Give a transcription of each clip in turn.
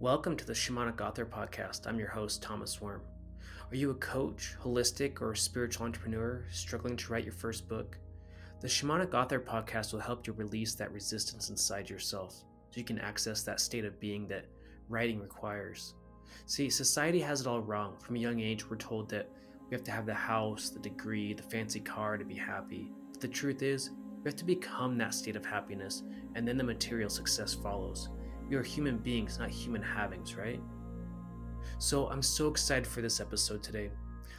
Welcome to the Shamanic Author Podcast. I'm your host, Thomas Worm. Are you a coach, holistic, or spiritual entrepreneur struggling to write your first book? The Shamanic Author Podcast will help you release that resistance inside yourself so you can access that state of being that writing requires. See, society has it all wrong. From a young age, we're told that we have to have the house, the degree, the fancy car to be happy. But the truth is, we have to become that state of happiness, and then the material success follows. Are human beings, not human havings, right? So I'm so excited for this episode today.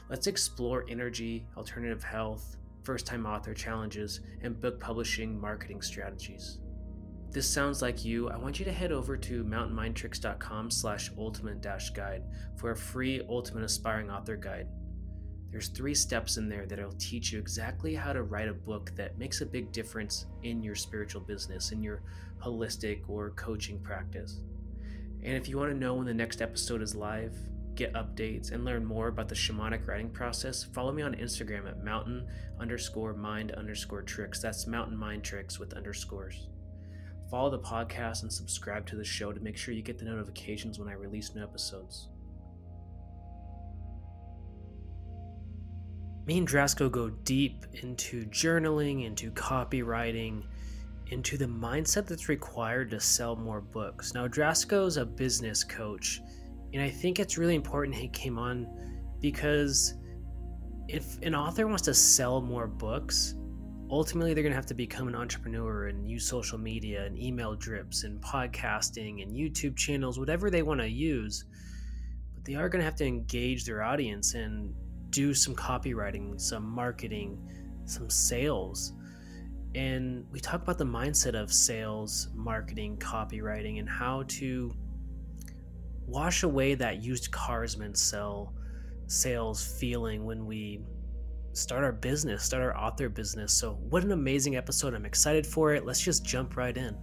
Let's explore energy, alternative health, first time author challenges, and book publishing marketing strategies. If this sounds like you, I want you to head over to mountainmindtricks.com slash ultimate guide for a free ultimate aspiring author guide. There's three steps in there that'll teach you exactly how to write a book that makes a big difference in your spiritual business, in your holistic or coaching practice. And if you want to know when the next episode is live, get updates, and learn more about the shamanic writing process, follow me on Instagram at mountain underscore mind underscore tricks. That's mountain mind tricks with underscores. Follow the podcast and subscribe to the show to make sure you get the notifications when I release new episodes. Me and Drasko go deep into journaling, into copywriting, into the mindset that's required to sell more books. Now, Drasko's a business coach, and I think it's really important he came on because if an author wants to sell more books, ultimately they're going to have to become an entrepreneur and use social media and email drips and podcasting and YouTube channels, whatever they want to use. But they are going to have to engage their audience and do some copywriting, some marketing, some sales and we talk about the mindset of sales, marketing, copywriting, and how to wash away that used carsman sell sales feeling when we start our business, start our author business. So, what an amazing episode! I'm excited for it. Let's just jump right in.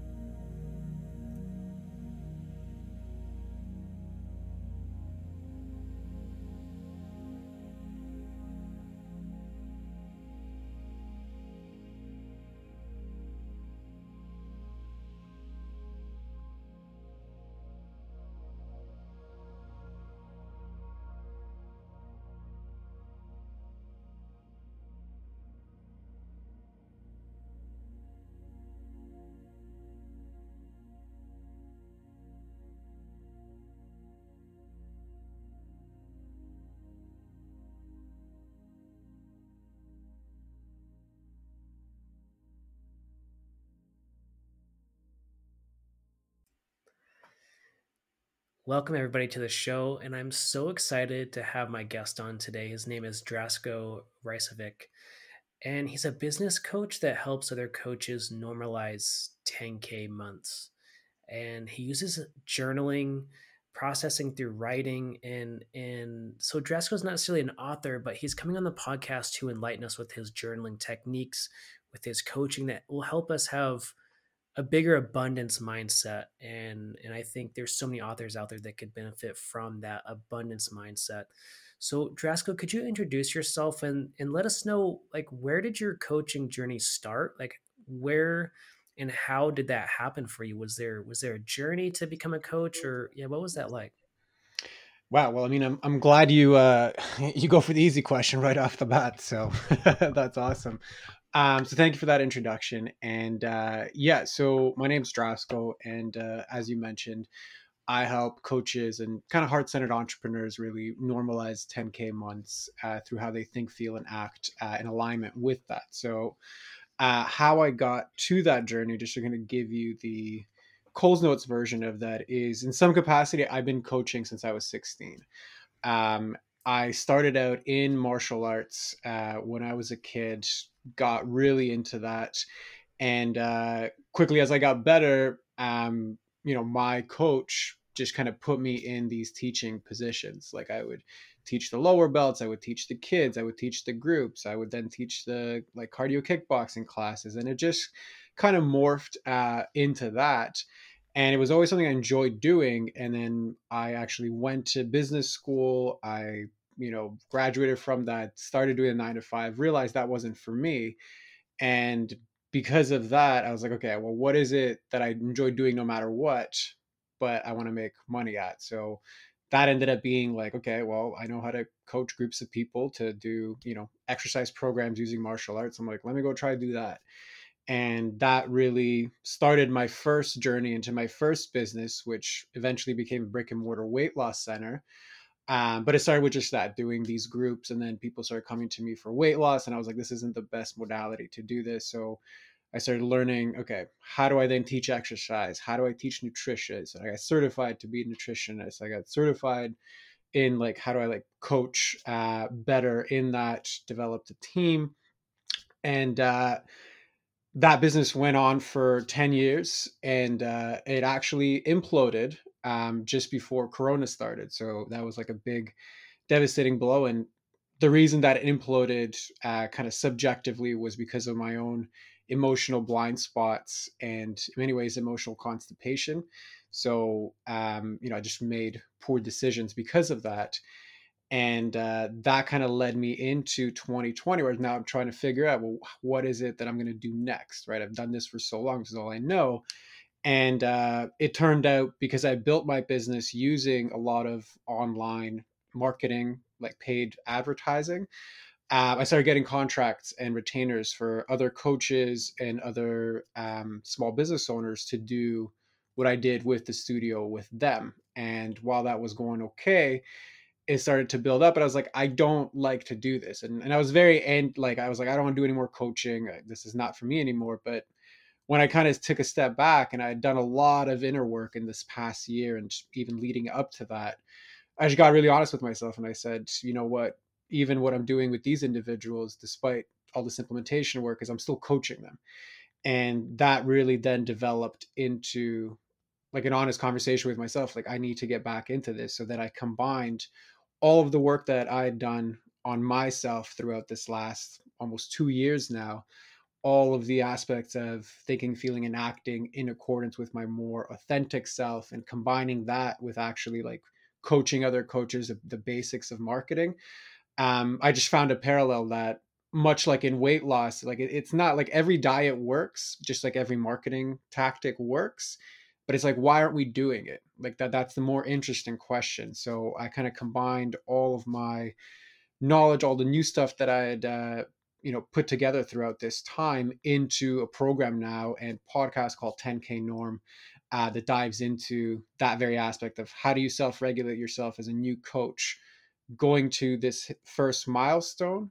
Welcome, everybody, to the show. And I'm so excited to have my guest on today. His name is Drasko Raicevic, and he's a business coach that helps other coaches normalize 10K months. And he uses journaling, processing through writing. And, and so Drasko's not necessarily an author, but he's coming on the podcast to enlighten us with his journaling techniques, with his coaching that will help us have a bigger abundance mindset and and i think there's so many authors out there that could benefit from that abundance mindset so drasko could you introduce yourself and and let us know like where did your coaching journey start like where and how did that happen for you was there was there a journey to become a coach or yeah what was that like Wow. Well, I mean, I'm I'm glad you uh, you go for the easy question right off the bat. So that's awesome. Um, so thank you for that introduction. And uh, yeah, so my name's Drasko, and uh, as you mentioned, I help coaches and kind of heart centered entrepreneurs really normalize 10K months uh, through how they think, feel, and act uh, in alignment with that. So, uh, how I got to that journey, just going to give you the Coles Notes version of that, is in some capacity, I've been coaching since I was 16. Um, I started out in martial arts uh, when I was a kid, got really into that. And uh, quickly as I got better, um, you know, my coach just kind of put me in these teaching positions. Like I would teach the lower belts, I would teach the kids, I would teach the groups, I would then teach the like cardio kickboxing classes, and it just kind of morphed uh, into that. And it was always something I enjoyed doing. And then I actually went to business school. I you know, graduated from that, started doing a nine to five, realized that wasn't for me. And because of that, I was like, okay, well, what is it that I enjoy doing no matter what? but I want to make money at. So that ended up being like, okay, well, I know how to coach groups of people to do, you know, exercise programs using martial arts. I'm like, let me go try to do that. And that really started my first journey into my first business, which eventually became brick and mortar weight loss center. Um, but it started with just that doing these groups, and then people started coming to me for weight loss, and I was like, this isn't the best modality to do this. So I started learning, okay, how do I then teach exercise? How do I teach nutrition? So I got certified to be a nutritionist. I got certified in like how do I like coach uh, better in that, developed a team. And uh, that business went on for 10 years and uh, it actually imploded um, just before Corona started. So that was like a big, devastating blow. And the reason that it imploded uh, kind of subjectively was because of my own emotional blind spots and in many ways emotional constipation so um, you know i just made poor decisions because of that and uh, that kind of led me into 2020 where now i'm trying to figure out well what is it that i'm going to do next right i've done this for so long this is all i know and uh, it turned out because i built my business using a lot of online marketing like paid advertising uh, I started getting contracts and retainers for other coaches and other um, small business owners to do what I did with the studio with them. And while that was going okay, it started to build up. And I was like, I don't like to do this. And, and I was very, and like, I was like, I don't want to do any more coaching. Uh, this is not for me anymore. But when I kind of took a step back and I had done a lot of inner work in this past year and even leading up to that, I just got really honest with myself and I said, you know what? even what I'm doing with these individuals, despite all this implementation work, is I'm still coaching them. And that really then developed into like an honest conversation with myself. Like, I need to get back into this so that I combined all of the work that I had done on myself throughout this last almost two years now, all of the aspects of thinking, feeling, and acting in accordance with my more authentic self and combining that with actually like coaching other coaches, of the basics of marketing um, I just found a parallel that much like in weight loss, like it, it's not like every diet works, just like every marketing tactic works, but it's like why aren't we doing it? Like that that's the more interesting question. So I kind of combined all of my knowledge, all the new stuff that I had uh, you know put together throughout this time into a program now and podcast called 10k norm uh, that dives into that very aspect of how do you self-regulate yourself as a new coach going to this first milestone,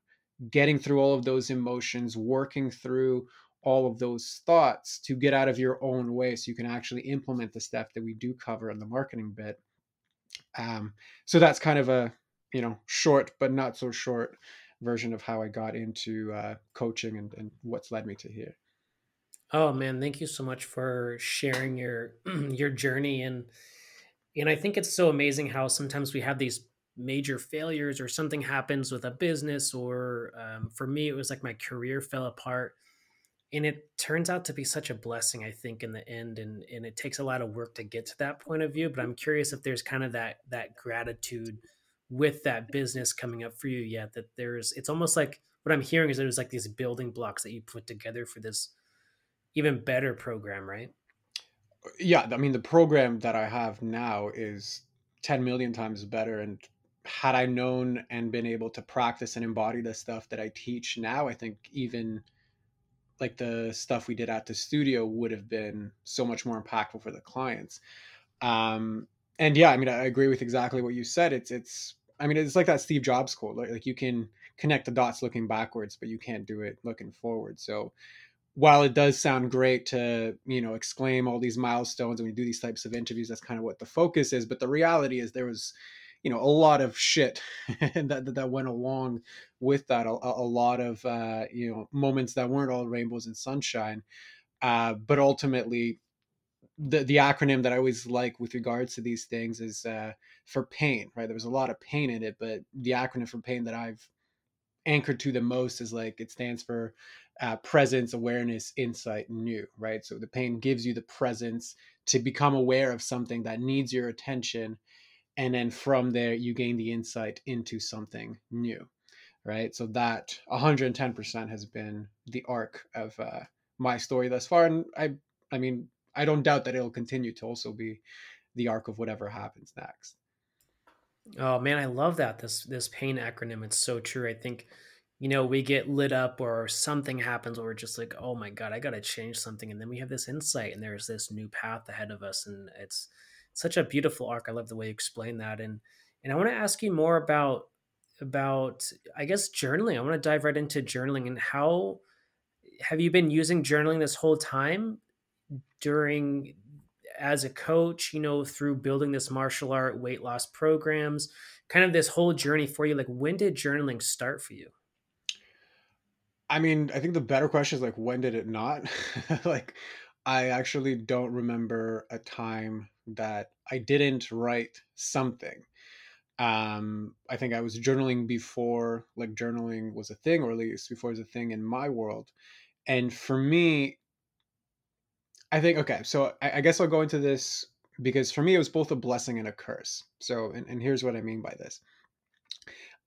getting through all of those emotions, working through all of those thoughts to get out of your own way so you can actually implement the stuff that we do cover in the marketing bit. Um, so that's kind of a you know short but not so short version of how I got into uh, coaching and, and what's led me to here. Oh man, thank you so much for sharing your your journey and and I think it's so amazing how sometimes we have these major failures or something happens with a business or um, for me it was like my career fell apart and it turns out to be such a blessing i think in the end and and it takes a lot of work to get to that point of view but i'm curious if there's kind of that that gratitude with that business coming up for you yet that there's it's almost like what i'm hearing is there's like these building blocks that you put together for this even better program right? Yeah i mean the program that i have now is 10 million times better and had I known and been able to practice and embody the stuff that I teach now, I think even like the stuff we did at the studio would have been so much more impactful for the clients. Um, and yeah, I mean, I agree with exactly what you said. It's, it's, I mean, it's like that Steve Jobs quote, like, like you can connect the dots looking backwards, but you can't do it looking forward. So while it does sound great to, you know, exclaim all these milestones and we do these types of interviews, that's kind of what the focus is. But the reality is there was, you know a lot of shit that that went along with that a, a lot of uh, you know moments that weren't all rainbows and sunshine uh, but ultimately the the acronym that I always like with regards to these things is uh, for pain right? There was a lot of pain in it but the acronym for pain that I've anchored to the most is like it stands for uh, presence awareness insight new right? So the pain gives you the presence to become aware of something that needs your attention and then from there you gain the insight into something new right so that 110% has been the arc of uh, my story thus far and i i mean i don't doubt that it'll continue to also be the arc of whatever happens next. Oh man, I love that. This this pain acronym. It's so true. I think, you know, we get lit up or something happens or we're just like, oh my God, I gotta change something. And then we have this insight and there's this new path ahead of us. And it's such a beautiful arc. I love the way you explain that. And and I want to ask you more about about I guess journaling. I want to dive right into journaling and how have you been using journaling this whole time during as a coach, you know, through building this martial art weight loss programs, kind of this whole journey for you? Like, when did journaling start for you? I mean, I think the better question is like, when did it not? like, I actually don't remember a time that I didn't write something. Um, I think I was journaling before like journaling was a thing, or at least before it was a thing in my world. And for me, I think okay, so I, I, guess I'll go into this because for me it was both a blessing and a curse. So, and, and here's what I mean by this.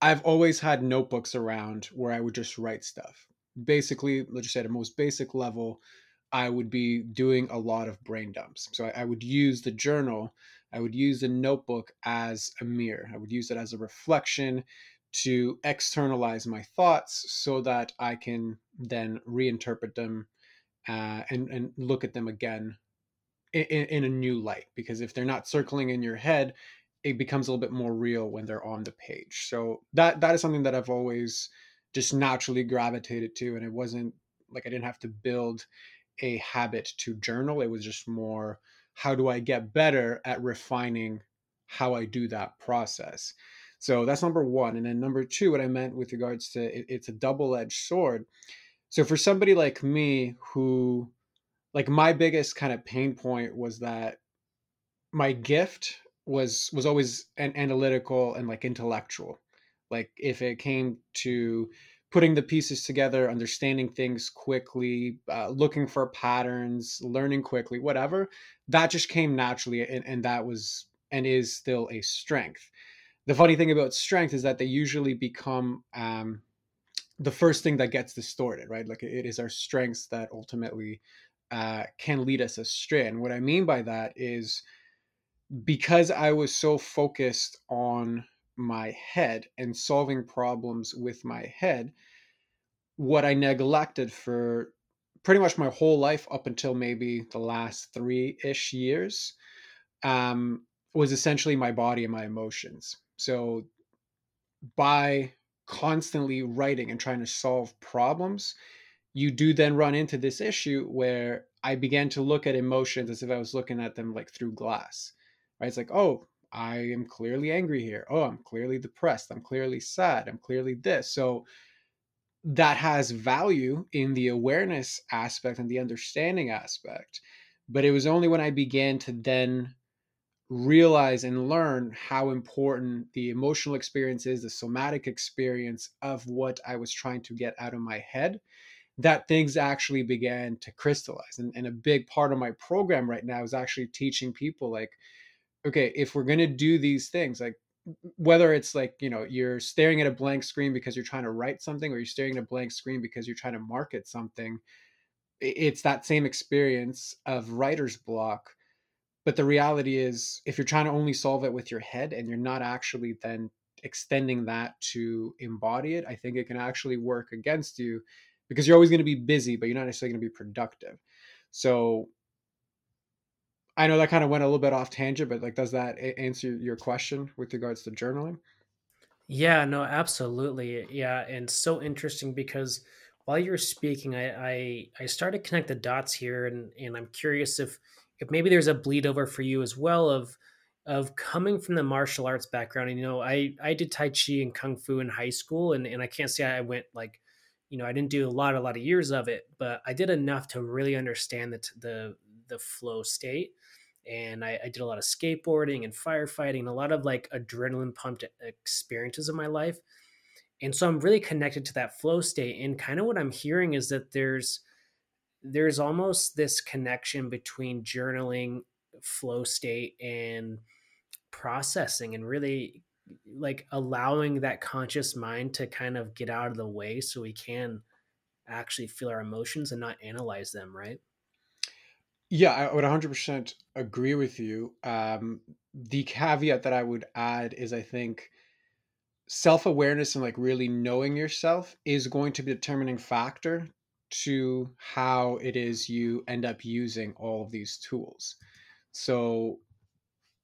I've always had notebooks around where I would just write stuff. Basically, let's just say at a most basic level, I would be doing a lot of brain dumps. So I, I would use the journal, I would use the notebook as a mirror. I would use it as a reflection to externalize my thoughts so that I can then reinterpret them uh, and and look at them again in, in a new light because if they're not circling in your head it becomes a little bit more real when they're on the page so that that is something that i've always just naturally gravitated to and it wasn't like i didn't have to build a habit to journal it was just more how do i get better at refining how i do that process so that's number one and then number two what i meant with regards to it, it's a double-edged sword so for somebody like me who like my biggest kind of pain point was that my gift was was always an analytical and like intellectual. Like if it came to putting the pieces together, understanding things quickly, uh, looking for patterns, learning quickly, whatever, that just came naturally, and, and that was and is still a strength. The funny thing about strength is that they usually become um, the first thing that gets distorted, right? Like it is our strengths that ultimately uh, can lead us astray. And what I mean by that is because I was so focused on my head and solving problems with my head, what I neglected for pretty much my whole life up until maybe the last three ish years um, was essentially my body and my emotions. So by constantly writing and trying to solve problems, you do then run into this issue where I began to look at emotions as if I was looking at them like through glass. Right? It's like, oh, I am clearly angry here. Oh, I'm clearly depressed. I'm clearly sad. I'm clearly this. So that has value in the awareness aspect and the understanding aspect. But it was only when I began to then realize and learn how important the emotional experience is, the somatic experience of what I was trying to get out of my head, that things actually began to crystallize. And, and a big part of my program right now is actually teaching people like, okay, if we're going to do these things, like whether it's like, you know, you're staring at a blank screen because you're trying to write something or you're staring at a blank screen because you're trying to market something, it's that same experience of writer's block but the reality is if you're trying to only solve it with your head and you're not actually then extending that to embody it i think it can actually work against you because you're always going to be busy but you're not necessarily going to be productive. So i know that kind of went a little bit off tangent but like does that answer your question with regards to journaling? Yeah no absolutely yeah and so interesting because while you were speaking i i, I started connect the dots here and and i'm curious if if maybe there's a bleed over for you as well of of coming from the martial arts background and you know i i did tai chi and kung fu in high school and and i can't say i went like you know i didn't do a lot a lot of years of it but i did enough to really understand the the the flow state and I, I did a lot of skateboarding and firefighting a lot of like adrenaline pumped experiences in my life and so i'm really connected to that flow state and kind of what i'm hearing is that there's there's almost this connection between journaling, flow state, and processing, and really like allowing that conscious mind to kind of get out of the way so we can actually feel our emotions and not analyze them, right? Yeah, I would 100% agree with you. Um, the caveat that I would add is I think self awareness and like really knowing yourself is going to be a determining factor to how it is you end up using all of these tools. So,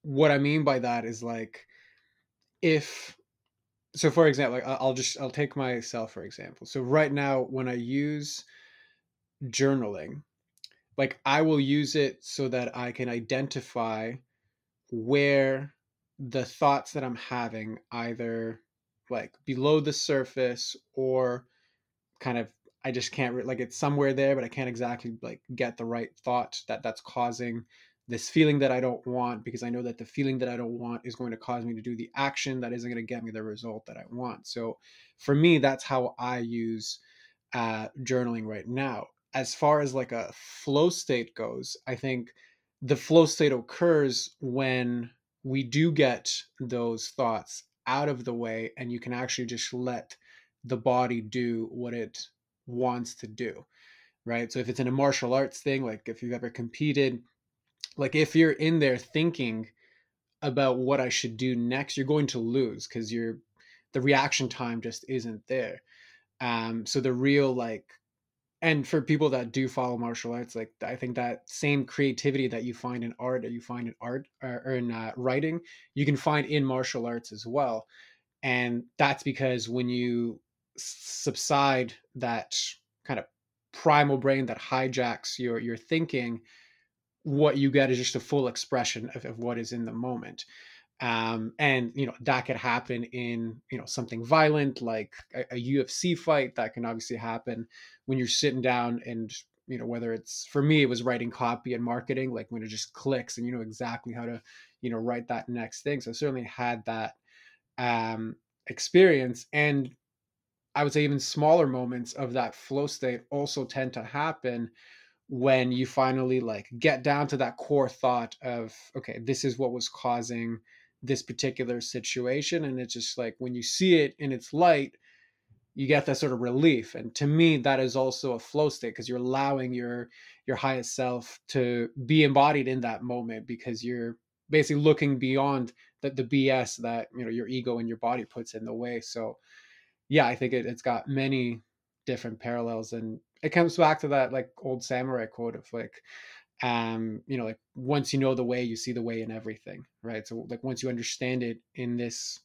what I mean by that is like, if so, for example, like I'll just I'll take myself for example. So right now, when I use journaling, like I will use it so that I can identify where the thoughts that I'm having either like below the surface or kind of I just can't like it's somewhere there, but I can't exactly like get the right thought that that's causing this feeling that I don't want because I know that the feeling that I don't want is going to cause me to do the action that isn't going to get me the result that I want. So for me, that's how I use uh, journaling right now. As far as like a flow state goes, I think the flow state occurs when we do get those thoughts out of the way and you can actually just let the body do what it wants to do right? So if it's in a martial arts thing like if you've ever competed like if you're in there thinking about what i should do next you're going to lose because you're the reaction time just isn't there. Um so the real like and for people that do follow martial arts like i think that same creativity that you find in art or you find in art or, in uh, writing you can find in martial arts as well. And that's because when you subside that kind of primal brain that hijacks your your thinking what you get is just a full expression of, of what is in the moment um, and you know that could happen in you know something violent like a, a, UFC fight that can obviously happen when you're sitting down and you know whether it's for me it was writing copy and marketing like when it just clicks and you know exactly how to you know write that next thing. So I certainly had that um, experience and I would say even smaller moments of that flow state also tend to happen when you finally like get down to that core thought of okay this is what was causing this particular situation and it's just like when you see it in its light you get that sort of relief and to me that is also a flow state because you're allowing your your highest self to be embodied in that moment because you're basically looking beyond the, the bs that you know your ego and your body puts in the way so yeah i think it, it's got many different parallels and it comes back to that like old samurai quote of like um you know like once you know the way you see the way in everything right? So like once you understand it in this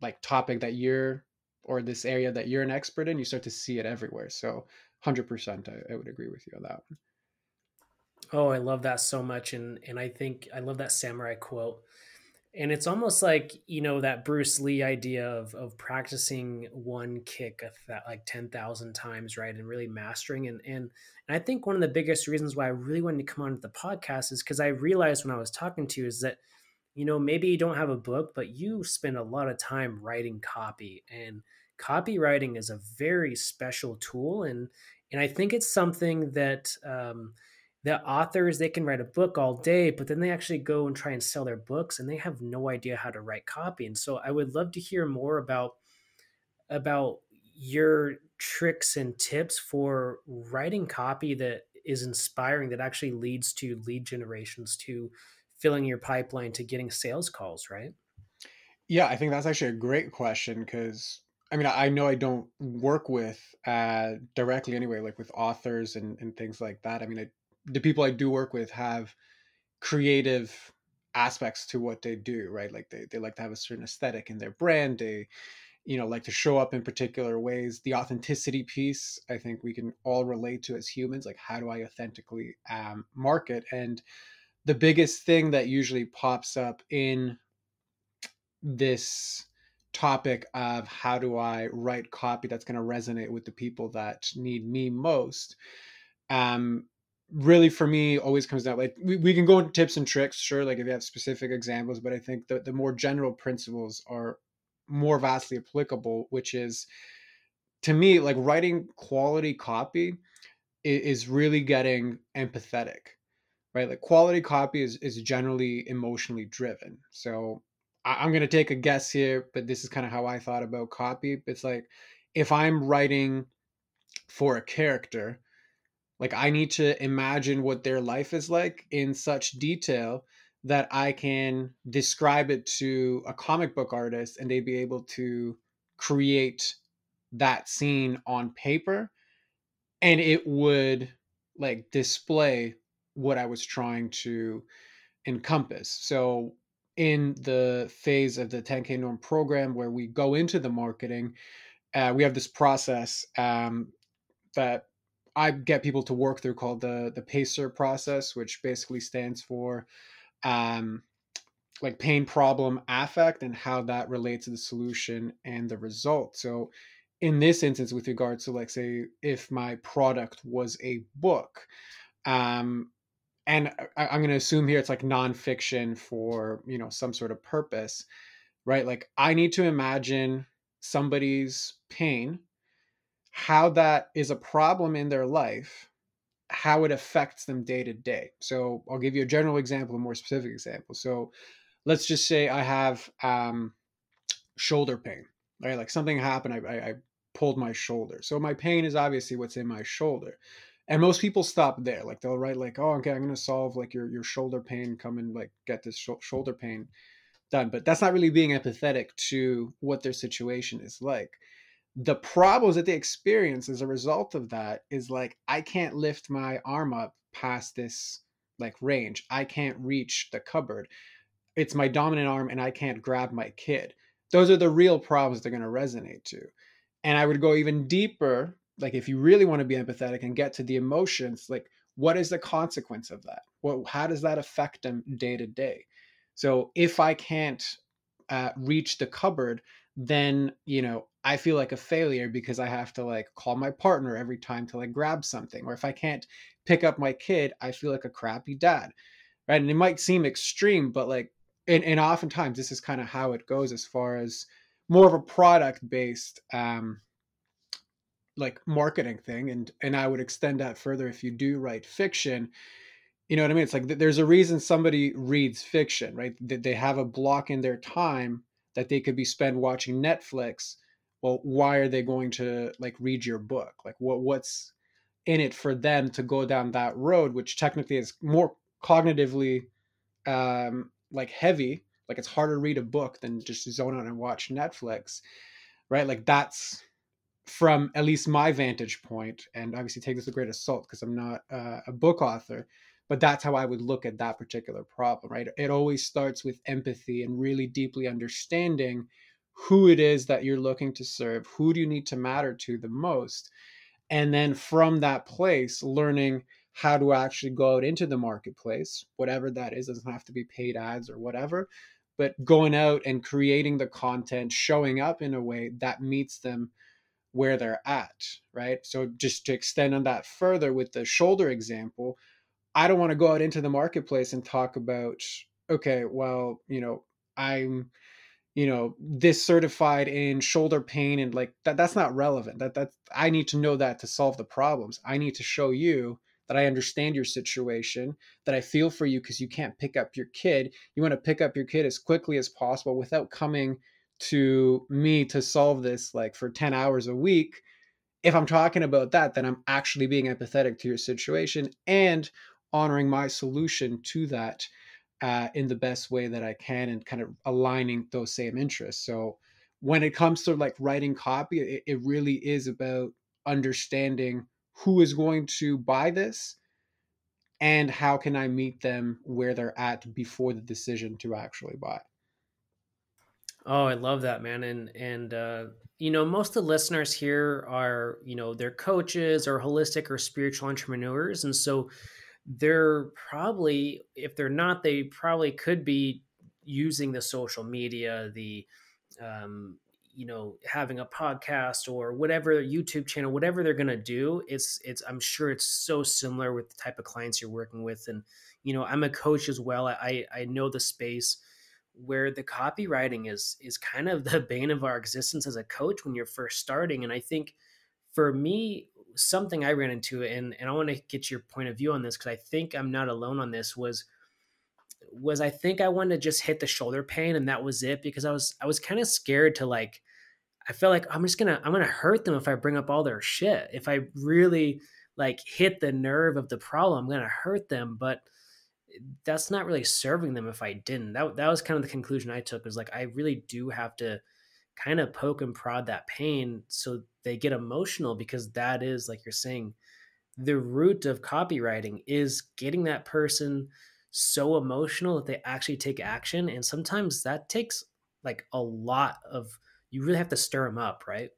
like topic that you're or this area that you're an expert in you start to see it everywhere. So 100% I, I would agree with you on that one. Oh i love that so much and and i think i love that samurai quote and it's almost like you know that Bruce Lee idea of of practicing one kick th- like ten thousand times, right, and really mastering. And, and and I think one of the biggest reasons why I really wanted to come onto the podcast is because I realized when I was talking to you is that you know maybe you don't have a book, but you spend a lot of time writing copy, and copywriting is a very special tool, and and I think it's something that um, the authors they can write a book all day but then they actually go and try and sell their books and they have no idea how to write copy and so i would love to hear more about about your tricks and tips for writing copy that is inspiring that actually leads to lead generations to filling your pipeline to getting sales calls right yeah i think that's actually a great question because I mean, I know I don't work with uh, directly anyway, like with authors and, and things like that. I mean, I the people I do work with have creative aspects to what they do, right? Like they, they like to have a certain aesthetic in their brand. They, you know, like to show up in particular ways. The authenticity piece, I think we can all relate to as humans. Like, how do I authentically um, market? And the biggest thing that usually pops up in this topic of how do I write copy that's going to resonate with the people that need me most um, really for me always comes down like we, we can go into tips and tricks sure like if you have specific examples but i think the, the more general principles are more vastly applicable which is to me like writing quality copy is, is really getting empathetic right? Like quality copy is, is generally emotionally driven. So I, i'm going to take a guess here but this is kind of how i thought about copy. It's like if i'm writing for a character Like I need to imagine what their life is like in such detail that I can describe it to a comic book artist and they'd be able to create that scene on paper and it would like display what I was trying to encompass. So in the phase of the 10K norm program where we go into the marketing, uh, we have this process um, that I get people to work through called the the PACER process, which basically stands for um, like pain, problem, affect, and how that relates to the solution and the result. So, in this instance, with regards to like say, if my product was a book, um, and I, I'm going to assume here it's like nonfiction for you know some sort of purpose, right? Like I need to imagine somebody's pain how that is a problem in their life, how it affects them day to day. So I'll give you a general example, a more specific example. So let's just say I have um, shoulder pain, right? Like something happened, I, I, I pulled my shoulder. So my pain is obviously what's in my shoulder. And most people stop there. Like they'll write like, "Oh, okay, I'm going to solve like your your shoulder pain. Come and like get this sh- shoulder pain done." But that's not really being empathetic to what their situation is like the problems that they experience as a result of that is like I can't lift my arm up past this like range. I can't reach the cupboard. It's my dominant arm and I can't grab my kid. Those are the real problems they're going to resonate to. And I would go even deeper like if you really want to be empathetic and get to the emotions like what is the consequence of that? What how does that affect them day to day? So if I can't uh, reach the cupboard, then you know I feel like a failure because I have to like call my partner every time to like grab something. Or if I can't pick up my kid, I feel like a crappy dad. Right. And it might seem extreme, but like, and, and oftentimes this is kind of how it goes as far as more of a product based, um, like marketing thing. And, and I would extend that further if you do write fiction, you know what I mean? It's like there's a reason somebody reads fiction, right? That they have a block in their time that they could be spent watching Netflix well why are they going to like read your book? Like what what's in it for them to go down that road which technically is more cognitively um like heavy. Like it's harder to read a book than just zone out and watch netflix right? Like that's from at least my vantage point and obviously take this with great assault because i'm not uh, a book author but that's how i would look at that particular problem right? It always starts with empathy and really deeply understanding who it is that you're looking to serve, who do you need to matter to the most. And then from that place, learning how to actually go out into the marketplace, whatever that is, doesn't have to be paid ads or whatever, but going out and creating the content, showing up in a way that meets them where they're at, right? So just to extend on that further with the shoulder example, I don't want to go out into the marketplace and talk about, okay, well, you know, I'm you know this certified in shoulder pain and like that that's not relevant. That that i need to know that to solve the problems. I need to show you that i understand your situation that i feel for you because you can't pick up your kid. You want to pick up your kid as quickly as possible without coming to me to solve this like for 10 hours a week. If i'm talking about that then i'm actually being empathetic to your situation and honoring my solution to that uh, in the best way that I can and kind of aligning those same interests. So when it comes to like writing copy, it, it really is about understanding who is going to buy this and how can I meet them where they're at before the decision to actually buy. Oh, I love that, man. And and uh, you know, most of the listeners here are, you know, they're coaches or holistic or spiritual entrepreneurs. And so they're probably if they're not they probably could be using the social media the um, you know having a podcast or whatever youtube channel whatever they're going to do it's it's i'm sure it's so similar with the type of clients you're working with. And you know i'm a coach as well. I i know the space where the copywriting is is kind of the bane of our existence as a coach when you're first starting. And i think for me something I ran into, and and I want to get your point of view on this because I think I'm not alone on this. Was was I think I wanted to just hit the shoulder pain and that was it because I was I was kind of scared to like I felt like I'm just gonna I'm gonna hurt them if I bring up all their shit if I really like hit the nerve of the problem i'm to hurt them but that's not really serving them if i didn't that, that was kind of the conclusion i took was like i really do have to kind of poke and prod that pain so they get emotional because that is like you're saying the root of copywriting is getting that person so emotional that they actually take action and sometimes that takes like a lot of you really have to stir them up right?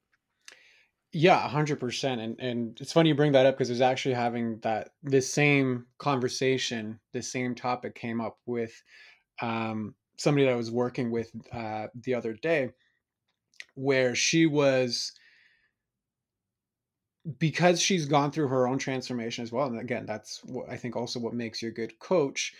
Yeah 100% and and it's funny you bring that up because I was actually having that this same conversation this same topic came up with um somebody that I was working with uh the other day where she was because she's gone through her own transformation as well and again that's what i think also what makes you a good coach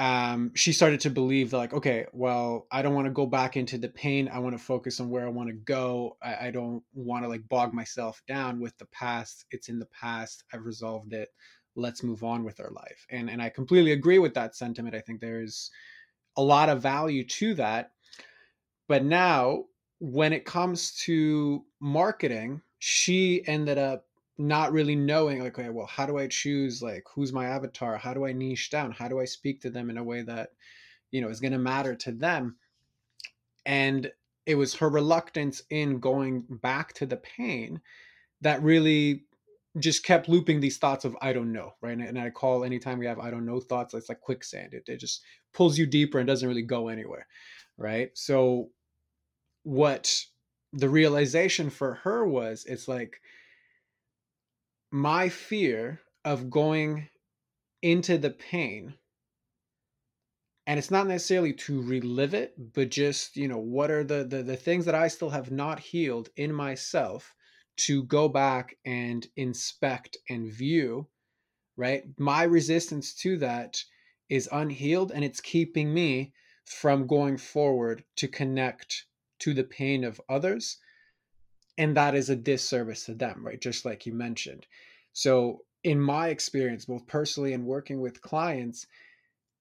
um, she started to believe that like okay well i don't want to go back into the pain i want to focus on where i want to go I, I don't want to like bog myself down with the past it's in the past i've resolved it let's move on with our life. And and i completely agree with that sentiment i think there's a lot of value to that but now when it comes to marketing she ended up not really knowing like okay well how do i choose like who's my avatar? How do i niche down? How do i speak to them in a way that you know is going to matter to them? And it was her reluctance in going back to the pain that really just kept looping these thoughts of i don't know right? And i call anytime we have i don't know thoughts it's like quicksand. It, it just pulls you deeper and doesn't really go anywhere right? So what the realization for her was it's like my fear of going into the pain and it's not necessarily to relive it but just you know what are the, the the things that i still have not healed in myself to go back and inspect and view right? My resistance to that is unhealed and it's keeping me from going forward to connect to the pain of others and that is a disservice to them right? Just like you mentioned. So in my experience both personally and working with clients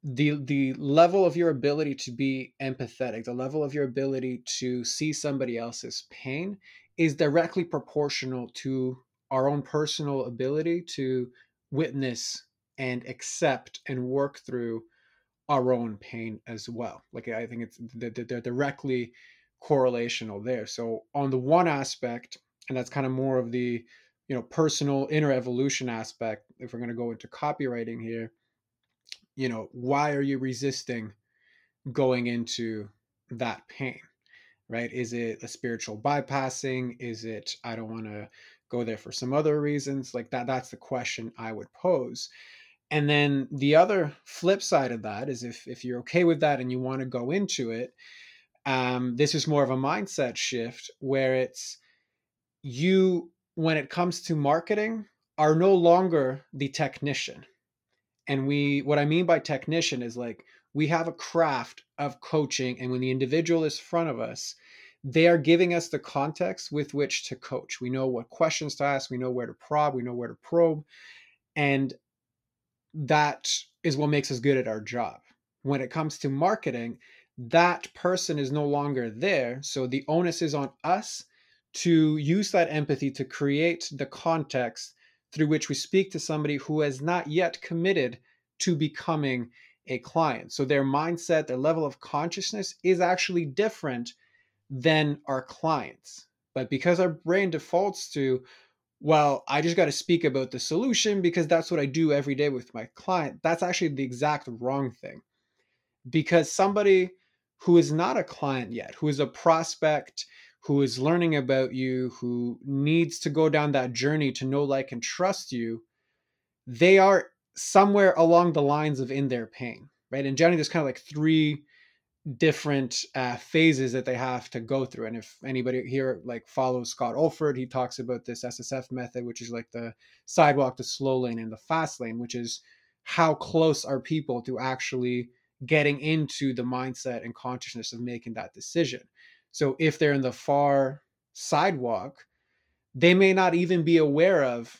the the level of your ability to be empathetic the level of your ability to see somebody else's pain is directly proportional to our own personal ability to witness and accept and work through our own pain as well. Like i think it's they're directly correlational there. So on the one aspect, and that's kind of more of the you know personal inner evolution aspect. If we're going to go into copywriting here, you know why are you resisting going into that pain? Right? Is it a spiritual bypassing? Is it I don't want to go there for some other reasons? Like that. That's the question I would pose. And then the other flip side of that is if if you're okay with that and you want to go into it, um, this is more of a mindset shift where it's you when it comes to marketing are no longer the technician. And we what i mean by technician is like we have a craft of coaching and when the individual is front of us they are giving us the context with which to coach. We know what questions to ask we know where to probe we know where to probe and that is what makes us good at our job. When it comes to marketing that person is no longer there. So the onus is on us to use that empathy to create the context through which we speak to somebody who has not yet committed to becoming a client. So their mindset, their level of consciousness is actually different than our clients. But because our brain defaults to, well, I just got to speak about the solution because that's what I do every day with my client, that's actually the exact wrong thing. Because somebody who is not a client yet, who is a prospect, who is learning about you, who needs to go down that journey to know, like, and trust you, they are somewhere along the lines of in their pain, right? And generally, there's kind of like three different uh, phases that they have to go through. And if anybody here like follows Scott Oldford, he talks about this SSF method, which is like the sidewalk, the slow lane, and the fast lane, which is how close are people to actually getting into the mindset and consciousness of making that decision. So if they're in the far sidewalk, they may not even be aware of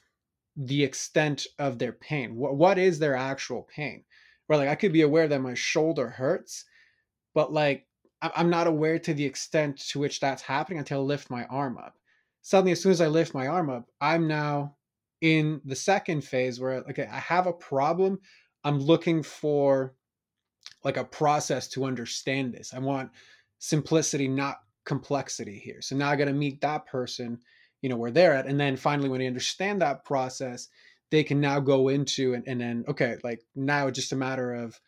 the extent of their pain. What, what is their actual pain? Where like I could be aware that my shoulder hurts, but like I'm not aware to the extent to which that's happening until I lift my arm up. Suddenly, as soon as I lift my arm up, I'm now in the second phase where okay i have a problem i'm looking for like a process to understand this. I want simplicity not complexity here. So now i got to meet that person you know where they're at and then finally when they understand that process they can now go into and, and then okay like now it's just a matter of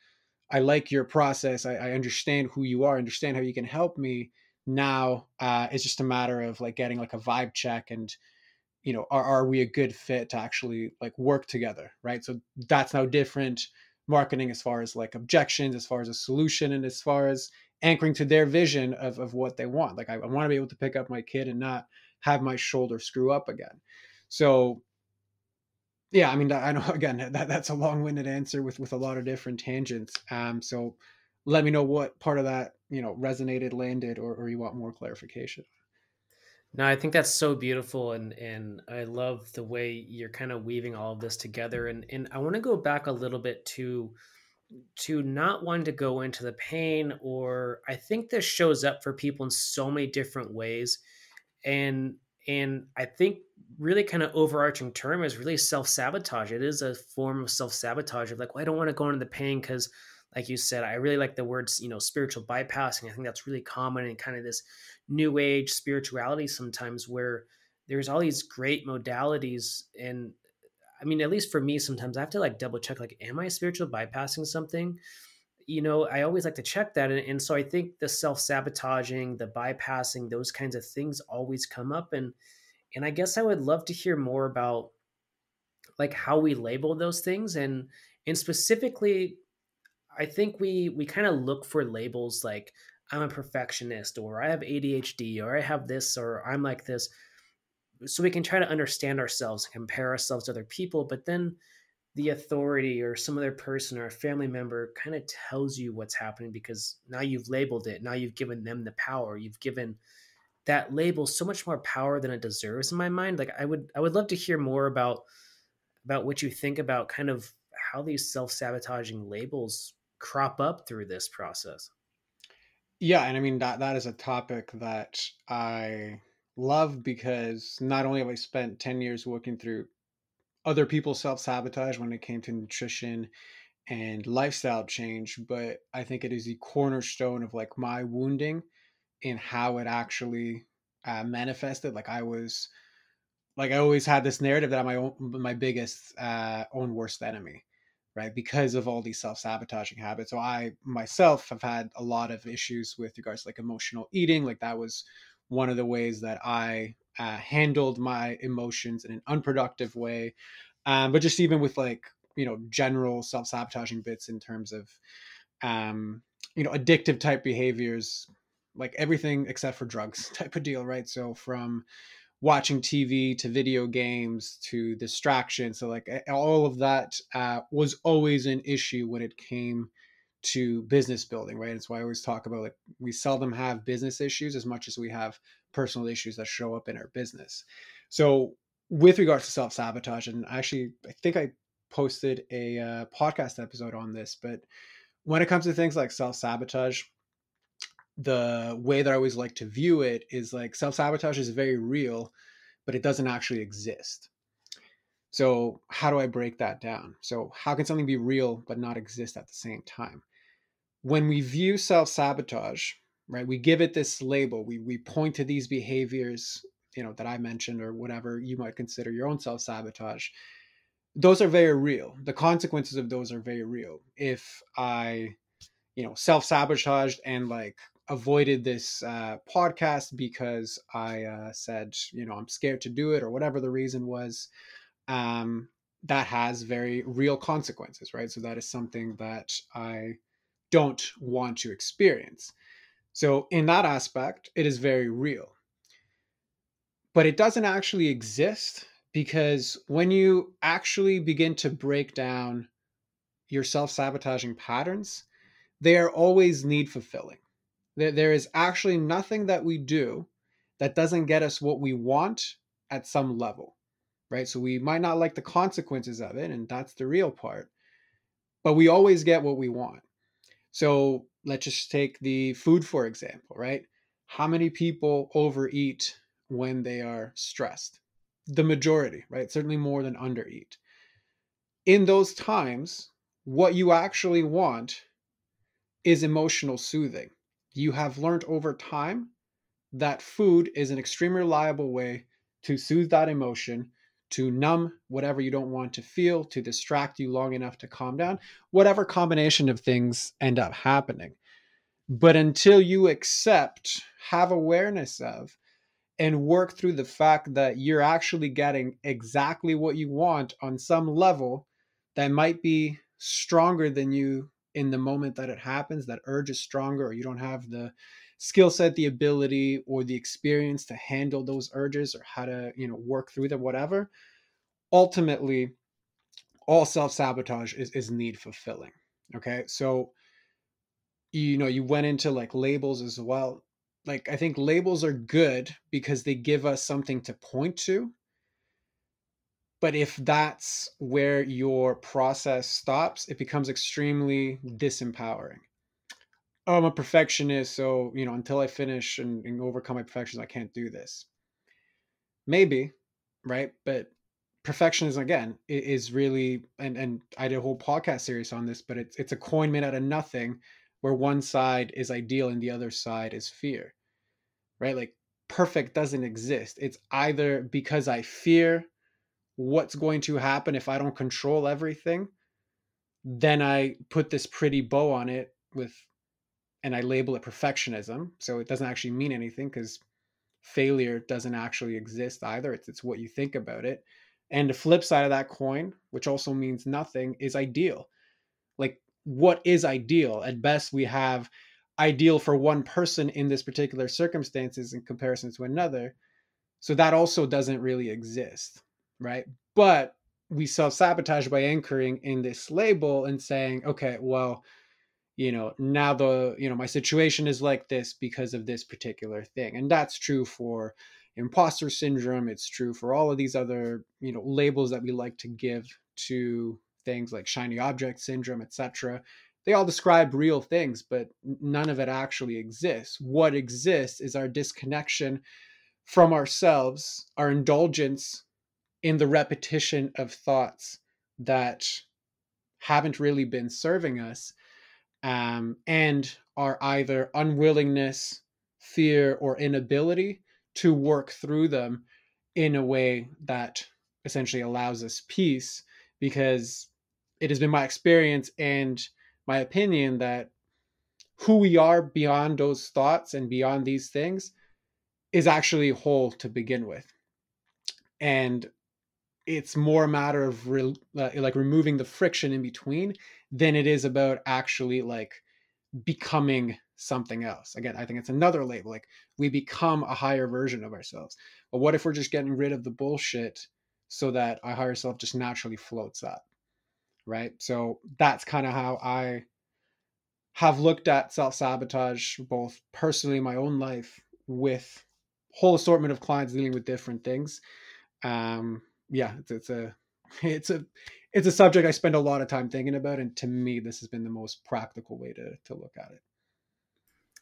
i like your process. I, I understand who you are understand how you can help me. Now uh, it's just a matter of like getting like a vibe check and you know are, are we a good fit to actually like work together right? So that's now different marketing as far as like objections as far as a solution and as far as anchoring to their vision of, of what they want. Like i, I want to be able to pick up my kid and not have my shoulder screw up again. So yeah i mean i know again that, that's a long-winded answer with with a lot of different tangents um so let me know what part of that you know resonated landed or, or you want more clarification no i think that's so beautiful and and i love the way you're kind of weaving all of this together and and i want to go back a little bit to to not want to go into the pain or i think this shows up for people in so many different ways and and i think really kind of overarching term is really self-sabotage. It is a form of self-sabotage of like well i don't want to go into the pain because like you said i really like the words you know spiritual bypassing. I think that's really common and kind of this new age spirituality sometimes where there's all these great modalities and i mean at least for me sometimes i have to like double check like am i spiritual bypassing something? You know i always like to check that and, and so i think the self-sabotaging the bypassing those kinds of things always come up and and i guess i would love to hear more about like how we label those things and and specifically I think we we kind of look for labels like I'm a perfectionist or I have ADHD or I have this or I'm like this. So we can try to understand ourselves and compare ourselves to other people but then the authority or some other person or a family member kind of tells you what's happening because now you've labeled it. Now you've given them the power. You've given that label so much more power than it deserves in my mind. Like i would i would love to hear more about about what you think about kind of how these self-sabotaging labels crop up through this process. Yeah, and I mean that that is a topic that I love because not only have I spent 10 years working through other people's self-sabotage when it came to nutrition and lifestyle change, but I think it is the cornerstone of like my wounding and how it actually uh, manifested. Like I was like I always had this narrative that I'm my own my biggest uh, own worst enemy right? Because of all these self-sabotaging habits. So I myself have had a lot of issues with regards to like emotional eating. Like that was one of the ways that I uh, handled my emotions in an unproductive way. Um, but just even with like, you know, general self-sabotaging bits in terms of, um, you know, addictive type behaviors, like everything except for drugs type of deal, right? So from, watching TV to video games to distraction. So like all of that uh, was always an issue when it came to business building, right? It's why I always talk about like we seldom have business issues as much as we have personal issues that show up in our business. So with regards to self sabotage, and actually I think I posted a uh, podcast episode on this, but when it comes to things like self sabotage, the way that I always like to view it is like self sabotage is very real, but it doesn't actually exist. So, how do I break that down? So, how can something be real but not exist at the same time? When we view self sabotage, right, we give it this label, we, we point to these behaviors, you know, that I mentioned or whatever you might consider your own self sabotage. Those are very real. The consequences of those are very real. If I, you know, self sabotaged and like avoided this uh, podcast because I uh, said, you know, I'm scared to do it or whatever the reason was, um, that has very real consequences, right? So that is something that I don't want to experience. So, in that aspect, it is very real. But it doesn't actually exist because when you actually begin to break down your self sabotaging patterns, they are always need fulfilling there, there is actually nothing that we do that doesn't get us what we want at some level, right? So we might not like the consequences of it, and that's the real part, but we always get what we want. So let's just take the food, for example, right? How many people overeat when they are stressed? the majority, right? Certainly more than undereat. In those times, what you actually want is emotional soothing. You have learned over time that food is an extremely reliable way to soothe that emotion, to numb whatever you don't want to feel, to distract you long enough to calm down, whatever combination of things end up happening. But until you accept, have awareness of, and work through the fact that you're actually getting exactly what you want on some level that might be stronger than you in the moment that it happens, that urge is stronger, or you don't have the skill set, the ability, or the experience to handle those urges or how to, you know, work through them, whatever. Ultimately, all self-sabotage is, is need fulfilling. Okay. So you know, you went into like labels as well. Like I think labels are good because they give us something to point to. But if that's where your process stops, it becomes extremely disempowering oh, I'm a perfectionist, so you know, until I finish and, and overcome my perfections, I can't do this. Maybe, right? But perfectionism again is really and and I did a whole podcast series on this, but it's it's a coin made out of nothing where one side is ideal and the other side is fear. Right? Like perfect doesn't exist. It's either because I fear what's going to happen if I don't control everything, then I put this pretty bow on it with and I label it perfectionism. So it doesn't actually mean anything because failure doesn't actually exist either. It's, it's what you think about it. And the flip side of that coin, which also means nothing, is ideal. Like, what is ideal? At best, we have ideal for one person in this particular circumstances in comparison to another. So that also doesn't really exist, right? But we self sabotage by anchoring in this label and saying, okay, well, you know now the you know my situation is like this because of this particular thing. And that's true for imposter syndrome it's true for all of these other you know labels that we like to give to things like shiny object syndrome etc they all describe real things but none of it actually exists. What exists is our disconnection from ourselves our indulgence in the repetition of thoughts that haven't really been serving us um, and are either unwillingness, fear, or inability to work through them in a way that essentially allows us peace because it has been my experience and my opinion that who we are beyond those thoughts and beyond these things is actually whole to begin with. And it's more a matter of re, uh, like removing the friction in between than it is about actually like becoming something else. Again, I think it's another label. Like we become a higher version of ourselves. But what if we're just getting rid of the bullshit so that our higher self just naturally floats up? Right. So that's kind of how I have looked at self sabotage, both personally in my own life with whole assortment of clients dealing with different things. Um, yeah, it's, it's a it's a it's a subject I spend a lot of time thinking about, and to me, this has been the most practical way to to look at it.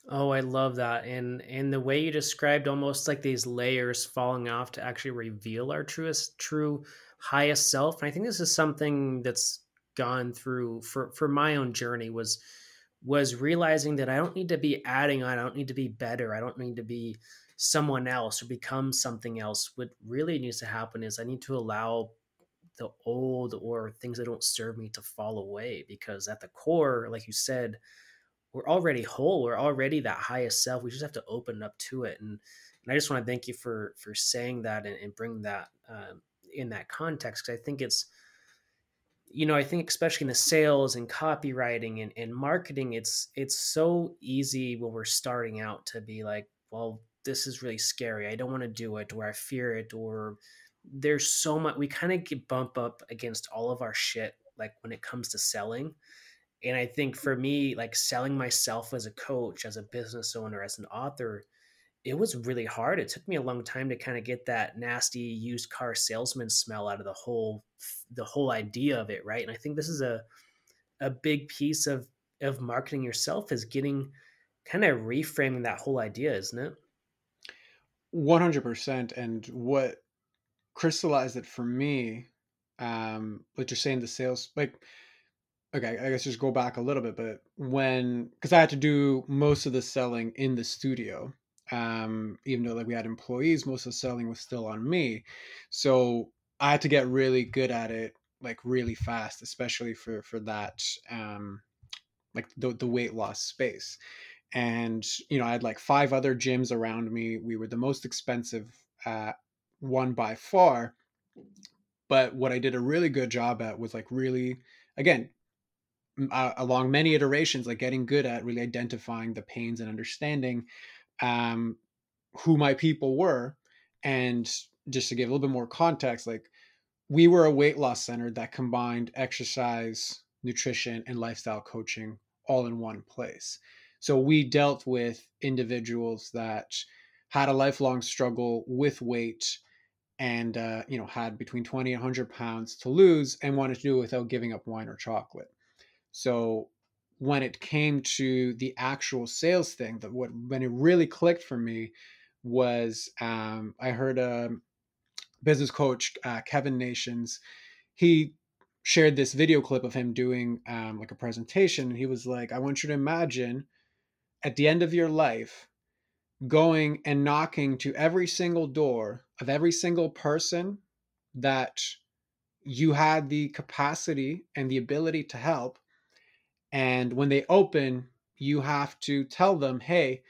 Oh, I love that, and and the way you described almost like these layers falling off to actually reveal our truest, true, highest self. And I think this is something that's gone through for for my own journey was was realizing that I don't need to be adding on. I don't need to be better. I don't need to be someone else or become something else. What really needs to happen is I need to allow the old or things that don't serve me to fall away because at the core like you said we're already whole we're already that highest self we just have to open up to it and, and i just want to thank you for for saying that and, and bring that um, in that context because i think it's you know i think especially in the sales and copywriting and, and marketing it's it's so easy when we're starting out to be like well this is really scary i don't want to do it or i fear it or there's so much we kind of get bump up against all of our shit like when it comes to selling and i think for me like selling myself as a coach as a business owner as an author it was really hard it took me a long time to kind of get that nasty used car salesman smell out of the whole the whole idea of it right and i think this is a a big piece of of marketing yourself is getting kind of reframing that whole idea isn't it 100% and what crystallized it for me, um, what you're saying, the sales, like, okay, I guess just go back a little bit, but when, because I had to do most of the selling in the studio, um, even though like we had employees, most of the selling was still on me. So I had to get really good at it, like really fast, especially for for that, um, like the the weight loss space. And you know, I had like five other gyms around me. We were the most expensive uh, one by far. But what I did a really good job at was like really, again, uh, along many iterations, like getting good at really identifying the pains and understanding um, who my people were. And just to give a little bit more context, like we were a weight loss center that combined exercise, nutrition, and lifestyle coaching all in one place. So we dealt with individuals that had a lifelong struggle with weight and uh, you know had between 20 and 100 pounds to lose and wanted to do it without giving up wine or chocolate. So when it came to the actual sales thing that what when it really clicked for me was um, i heard a business coach uh, kevin nations he shared this video clip of him doing um, like a presentation and he was like i want you to imagine at the end of your life going and knocking to every single door of every single person that you had the capacity and the ability to help. And when they open, you have to tell them, hey,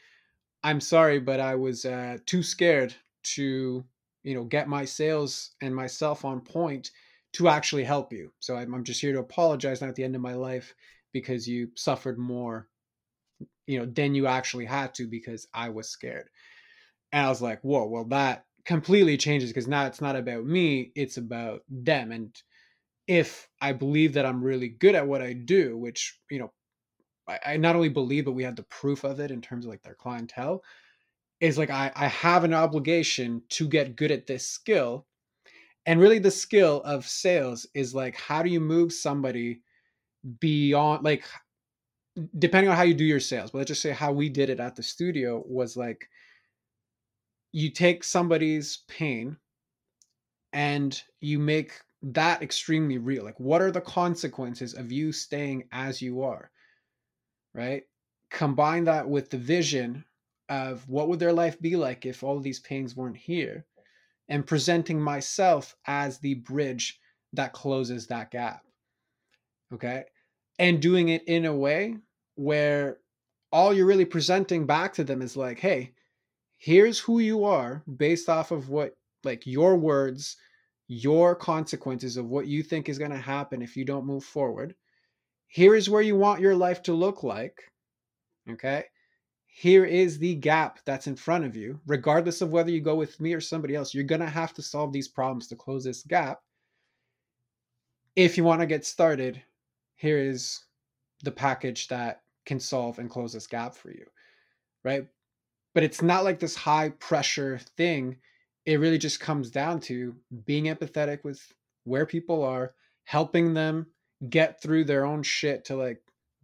I'm sorry, but I was uh, too scared to, you know, get my sales and myself on point to actually help you. So I'm, I'm just here to apologize now at the end of my life because you suffered more you know, then you actually had to because I was scared. And I was like, whoa, well, that completely changes because now it's not about me, it's about them. And if I believe that I'm really good at what I do, which, you know, I, I not only believe, but we had the proof of it in terms of like their clientele, is like I, I have an obligation to get good at this skill. And really the skill of sales is like how do you move somebody beyond like depending on how you do your sales, but let's just say how we did it at the studio was like you take somebody's pain and you make that extremely real. Like, what are the consequences of you staying as you are? Right? Combine that with the vision of what would their life be like if all these pains weren't here and presenting myself as the bridge that closes that gap. Okay. And doing it in a way where all you're really presenting back to them is like, hey, here's who you are based off of what, like, your words, your consequences of what you think is going to happen if you don't move forward. Here is where you want your life to look like. Okay. Here is the gap that's in front of you. Regardless of whether you go with me or somebody else, you're going to have to solve these problems to close this gap. If you want to get started, here is the package that can solve and close this gap for you right? But it's not like this high pressure thing. It really just comes down to being empathetic with where people are helping them get through their own shit to like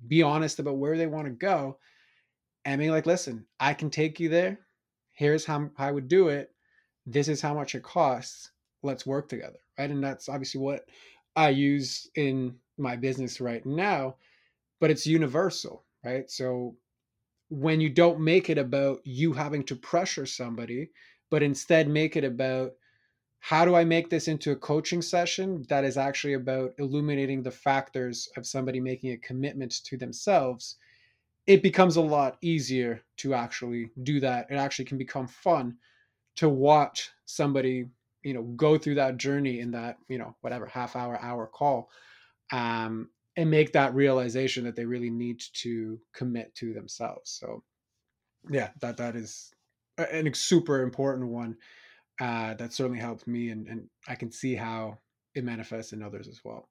be honest about where they want to go and being like listen i can take you there. Here's how i would do it. This is how much it costs. Let's work together right? And that's obviously what i use in my business right now but it's universal right? So when you don't make it about you having to pressure somebody, but instead make it about how do I make this into a coaching session that is actually about illuminating the factors of somebody making a commitment to themselves, it becomes a lot easier to actually do that. It actually can become fun to watch somebody, you know, go through that journey in that, you know, whatever half hour, hour call. Um, and make that realization that they really need to commit to themselves. So, yeah, that that is a super important one. Uh, that certainly helped me, and and I can see how it manifests in others as well.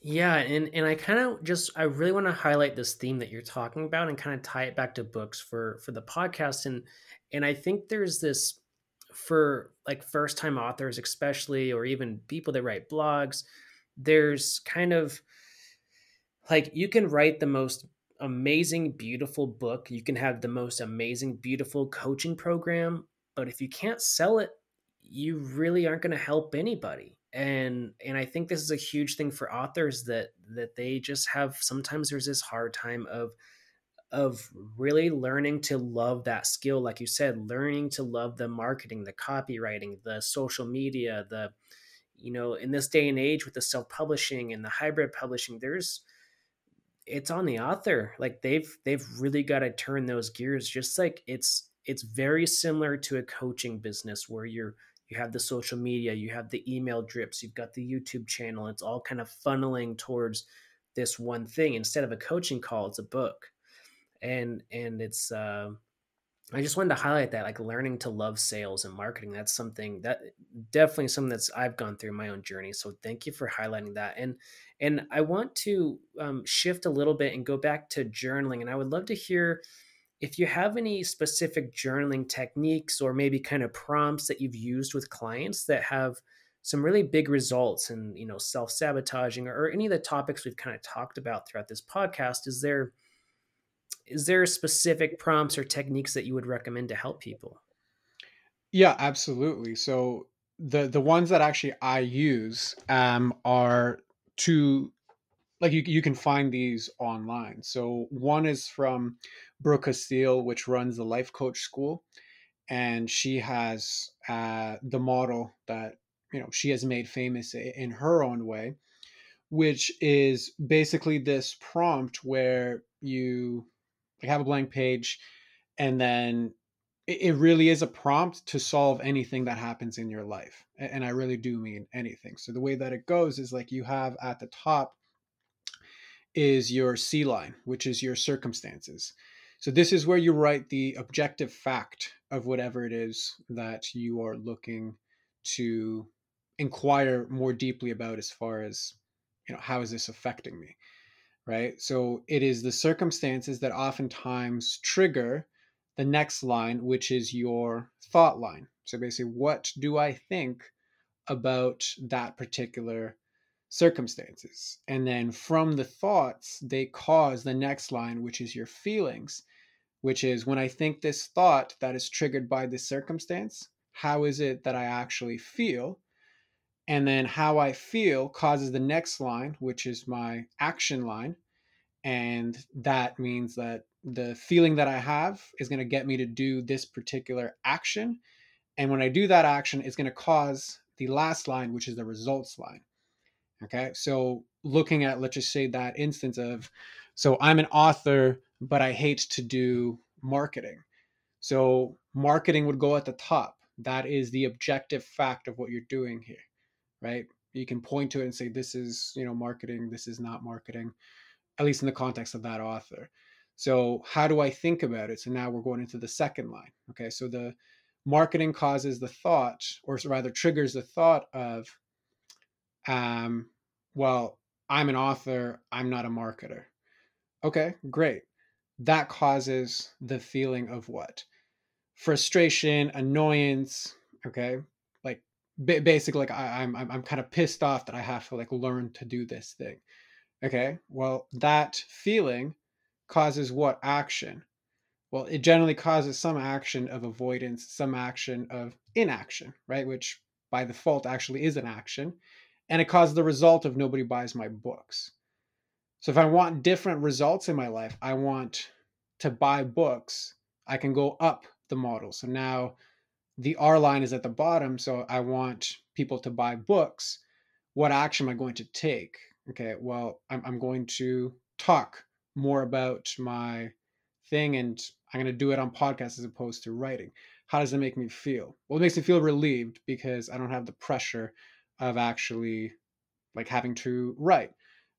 Yeah, and and I kind of just I really want to highlight this theme that you're talking about and kind of tie it back to books for for the podcast and and I think there's this for like first time authors especially or even people that write blogs there's kind of like you can write the most amazing beautiful book. You can have the most amazing beautiful coaching program but if you can't sell it you really aren't going to help anybody. And and i think this is a huge thing for authors that that they just have sometimes there's this hard time of of really learning to love that skill. Like you said learning to love the marketing the copywriting the social media the you know in this day and age with the self-publishing and the hybrid publishing there's it's on the author like they've they've really got to turn those gears just like it's it's very similar to a coaching business where you're you have the social media you have the email drips you've got the youtube channel it's all kind of funneling towards this one thing. Instead of a coaching call it's a book. And and it's uh I just wanted to highlight that, like learning to love sales and marketing. That's something that definitely something that's I've gone through my own journey. So thank you for highlighting that. And and I want to um, shift a little bit and go back to journaling. And I would love to hear if you have any specific journaling techniques or maybe kind of prompts that you've used with clients that have some really big results and you know self sabotaging or, or any of the topics we've kind of talked about throughout this podcast. Is there is there specific prompts or techniques that you would recommend to help people? Yeah, absolutely. So the the ones that actually I use um, are to like you you can find these online. So one is from Brooke Castillo, which runs the Life Coach School, and she has uh, the model that you know she has made famous in her own way, which is basically this prompt where you like have a blank page and then it, it really is a prompt to solve anything that happens in your life and i really do mean anything so the way that it goes is like you have at the top is your C line, which is your circumstances. So this is where you write the objective fact of whatever it is that you are looking to inquire more deeply about as far as you know how is this affecting me right? So it is the circumstances that oftentimes trigger the next line, which is your thought line. So basically, what do I think about that particular circumstances? And then from the thoughts, they cause the next line, which is your feelings, which is when I think this thought that is triggered by this circumstance, how is it that I actually feel? And then how I feel causes the next line, which is my action line. And that means that the feeling that I have is going to get me to do this particular action. And when I do that action, it's going to cause the last line, which is the results line. Okay. So looking at, let's just say that instance of, so I'm an author, but I hate to do marketing. So marketing would go at the top. That is the objective fact of what you're doing here right? You can point to it and say, this is, you know, marketing, this is not marketing, at least in the context of that author. So, how do I think about it? So, now we're going into the second line. Okay. So, the marketing causes the thought, or rather triggers the thought of, um, well, I'm an author, I'm not a marketer. Okay, great. That causes the feeling of what? Frustration, annoyance, okay? Basically like I, I'm, I'm kind of pissed off that I have to like learn to do this thing. Okay, well that feeling causes what action? Well, it generally causes some action of avoidance, some action of inaction, right? Which by default actually is an action, and it causes the result of nobody buys my books. So if I want different results in my life, I want to buy books. I can go up the model. So now the R line is at the bottom, so I want people to buy books. What action am I going to take? Okay, well, I'm, I'm going to talk more about my thing and I'm going to do it on podcast as opposed to writing. How does it make me feel? Well, it makes me feel relieved because I don't have the pressure of actually like having to write.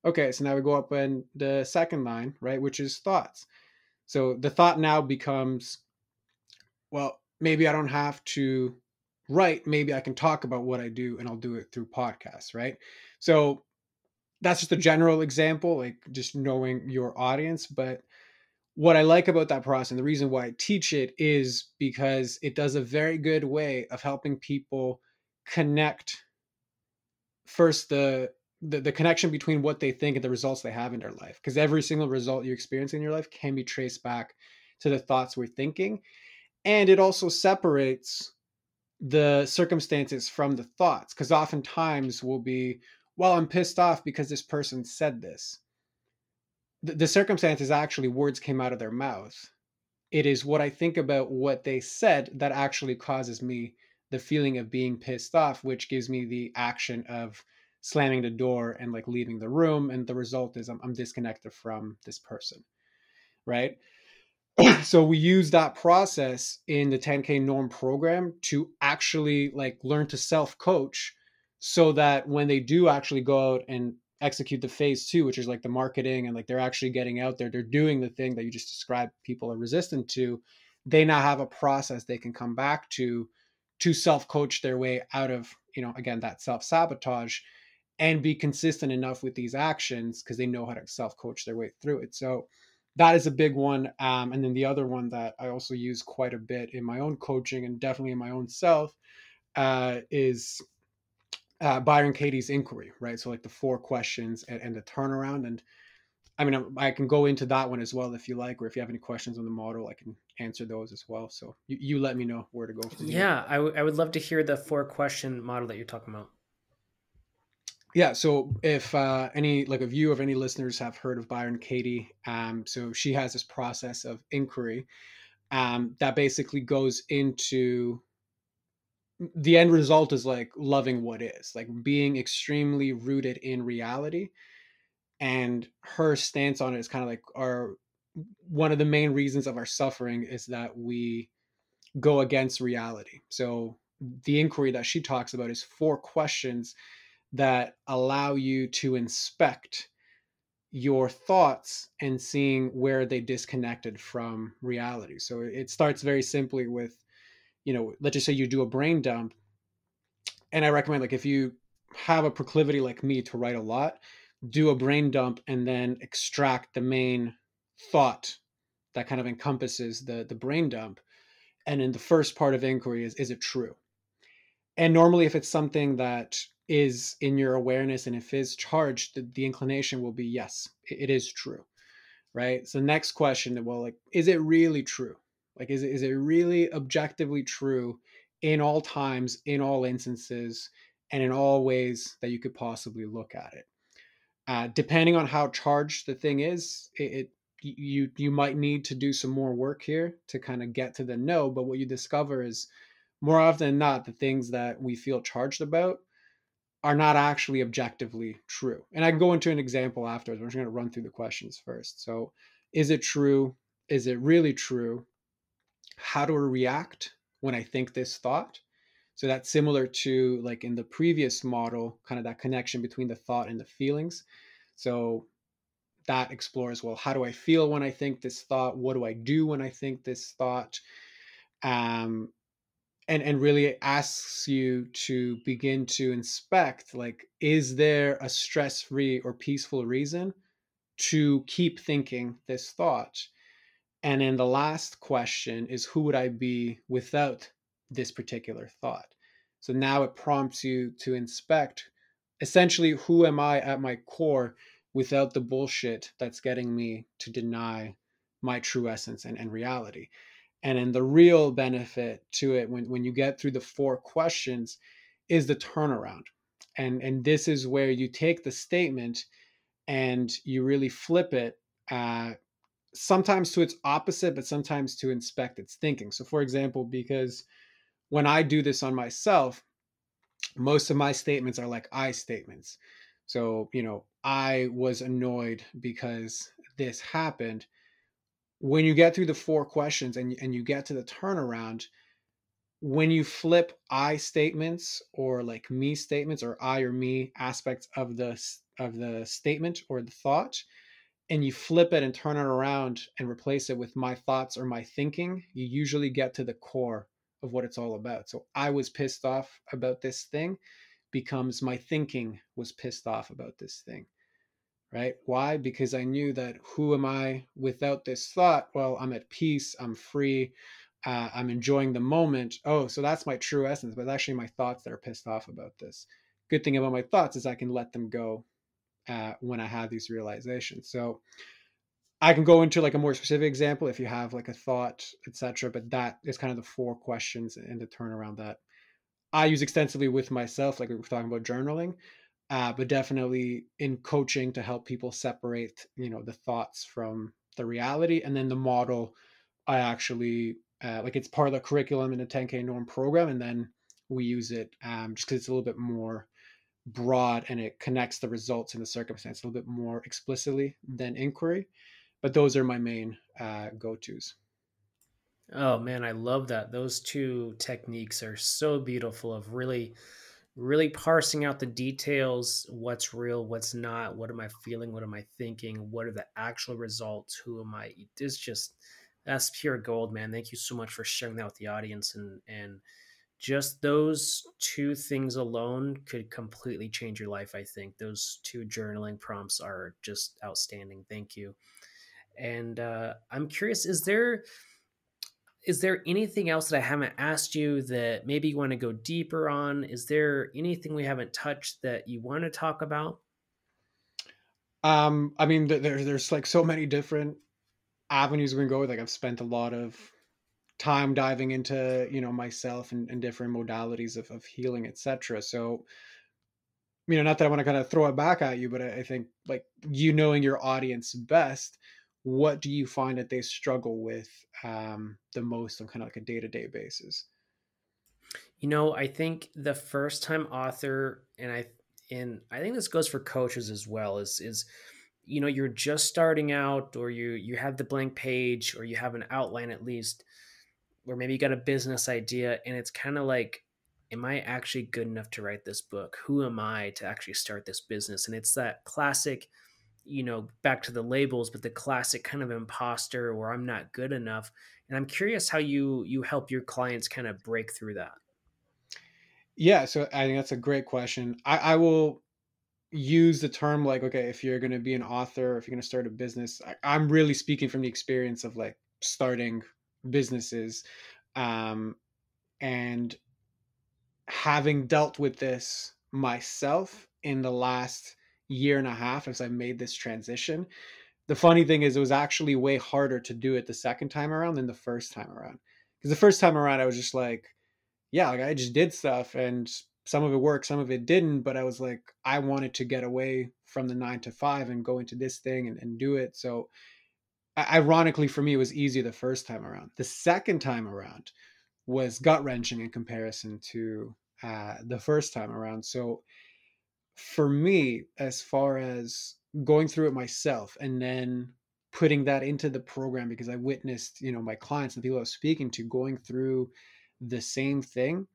Okay, so now we go up in the second line, right, which is thoughts. So the thought now becomes, well, maybe I don't have to write. Maybe I can talk about what I do and I'll do it through podcasts, right? So that's just a general example, like just knowing your audience. But what I like about that process and the reason why I teach it is because it does a very good way of helping people connect first the the, the connection between what they think and the results they have in their life because every single result you experience in your life can be traced back to the thoughts we're thinking and it also separates the circumstances from the thoughts because oftentimes we'll be well i'm pissed off because this person said this. The, the circumstances actually words came out of their mouth. It is what i think about what they said that actually causes me the feeling of being pissed off which gives me the action of slamming the door and like leaving the room and the result is i'm, I'm disconnected from this person right so we use that process in the 10k norm program to actually like learn to self coach so that when they do actually go out and execute the phase two which is like the marketing and like they're actually getting out there they're doing the thing that you just described people are resistant to they now have a process they can come back to to self coach their way out of you know again that self sabotage and be consistent enough with these actions because they know how to self coach their way through it. So that is a big one. Um, and then the other one that I also use quite a bit in my own coaching and definitely in my own self uh, is uh, Byron Katie's inquiry, right? So like the four questions and, and the turnaround. And I mean, I can go into that one as well if you like, or if you have any questions on the model, I can answer those as well. So you, you let me know where to go. From yeah, I, w- I would love to hear the four question model that you're talking about yeah so if uh, any like of you of any listeners have heard of byron katie um, so she has this process of inquiry um, that basically goes into the end result is like loving what is like being extremely rooted in reality and her stance on it is kind of like our one of the main reasons of our suffering is that we go against reality. So the inquiry that she talks about is four questions that allow you to inspect your thoughts and seeing where they disconnected from reality. So it starts very simply with, you know, let's just say you do a brain dump. And I recommend, like, if you have a proclivity like me to write a lot, do a brain dump and then extract the main thought that kind of encompasses the the brain dump. And in the first part of inquiry is is it true? And normally, if it's something that is in your awareness and if is charged the, the inclination will be yes it, it is true right? So next question well like is it really true? Like is it, is it really objectively true in all times in all instances and in all ways that you could possibly look at it? Uh, depending on how charged the thing is it, it you you might need to do some more work here to kind of get to the no but what you discover is more often than not the things that we feel charged about are not actually objectively true. And I can go into an example afterwards. I'm just going to run through the questions first. So, is it true? Is it really true? How do I react when I think this thought? So that's similar to like in the previous model, kind of that connection between the thought and the feelings. So that explores well, how do I feel when I think this thought? What do I do when I think this thought? Um, and and really asks you to begin to inspect like is there a stress-free or peaceful reason to keep thinking this thought? And then the last question is who would i be without this particular thought? So now it prompts you to inspect essentially who am i at my core without the bullshit that's getting me to deny my true essence and, and reality and then the real benefit to it when, when you get through the four questions is the turnaround. And, and this is where you take the statement and you really flip it, uh, sometimes to its opposite, but sometimes to inspect its thinking. So, for example, because when I do this on myself, most of my statements are like I statements. So, you know, I was annoyed because this happened when you get through the four questions and, and you get to the turnaround, when you flip I statements or like me statements or I or me aspects of the of the statement or the thought, and you flip it and turn it around and replace it with my thoughts or my thinking, you usually get to the core of what it's all about. So I was pissed off about this thing becomes my thinking was pissed off about this thing right? Why? Because I knew that who am I without this thought? Well, I'm at peace, I'm free, uh, I'm enjoying the moment. Oh, so that's my true essence, but actually my thoughts that are pissed off about this. Good thing about my thoughts is I can let them go uh, when I have these realizations. So I can go into like a more specific example if you have like a thought, etc. But that is kind of the four questions and the turnaround that I use extensively with myself, like we were talking about journaling, uh, but definitely in coaching to help people separate, you know, the thoughts from the reality, and then the model. I actually uh, like it's part of the curriculum in the 10K norm program, and then we use it um, just because it's a little bit more broad and it connects the results and the circumstance a little bit more explicitly than inquiry. But those are my main uh, go tos. Oh man, I love that. Those two techniques are so beautiful of really really parsing out the details, what's real, what's not, what am I feeling, what am I thinking, what are the actual results, who am I? It's just that's pure gold, man. Thank you so much for sharing that with the audience and and just those two things alone could completely change your life, I think. Those two journaling prompts are just outstanding. Thank you. And uh, I'm curious, is there is there anything else that I haven't asked you that maybe you want to go deeper on? Is there anything we haven't touched that you want to talk about? Um, I mean, there, there's like so many different avenues we can go. Like I've spent a lot of time diving into, you know, myself and, and different modalities of, of healing, etc. So, you know, not that I want to kind of throw it back at you, but I, I think like you knowing your audience best, what do you find that they struggle with um, the most on kind of like a day-to-day basis? You know i think the first time author and i and i think this goes for coaches as well is is you know you're just starting out or you you have the blank page or you have an outline at least or maybe you got a business idea and it's kind of like am i actually good enough to write this book? Who am i to actually start this business? And it's that classic you know, back to the labels, but the classic kind of imposter or I'm not good enough. And I'm curious how you you help your clients kind of break through that. Yeah, so I think that's a great question. I, I will use the term like, okay, if you're going to be an author, if you're going to start a business, I, I'm really speaking from the experience of like starting businesses, um, and having dealt with this myself in the last year and a half as I made this transition. The funny thing is, it was actually way harder to do it the second time around than the first time around. Because the first time around, I was just like, yeah, like I just did stuff and some of it worked, some of it didn't. But I was like, I wanted to get away from the nine to five and go into this thing and, and do it. So, ironically, for me, it was easier the first time around. The second time around was gut wrenching in comparison to uh, the first time around. So, for me, as far as going through it myself and then putting that into the program because I witnessed, you know, my clients and people I was speaking to going through the same thing.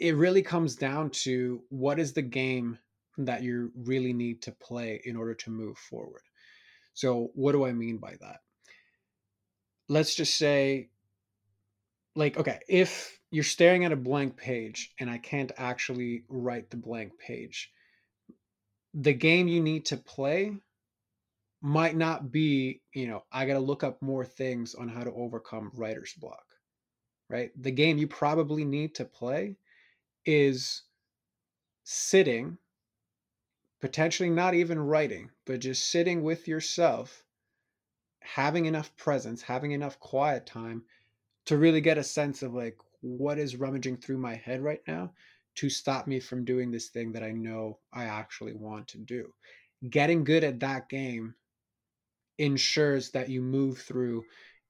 It really comes down to what is the game that you really need to play in order to move forward. So, what do I mean by that? Let's just say, like, okay, if you're staring at a blank page and I can't actually write the blank page. The game you need to play might not be, you know, I got to look up more things on how to overcome writer's block, right? The game you probably need to play is sitting, potentially not even writing, but just sitting with yourself, having enough presence, having enough quiet time to really get a sense of like what is rummaging through my head right now to stop me from doing this thing that I know I actually want to do. Getting good at that game ensures that you move through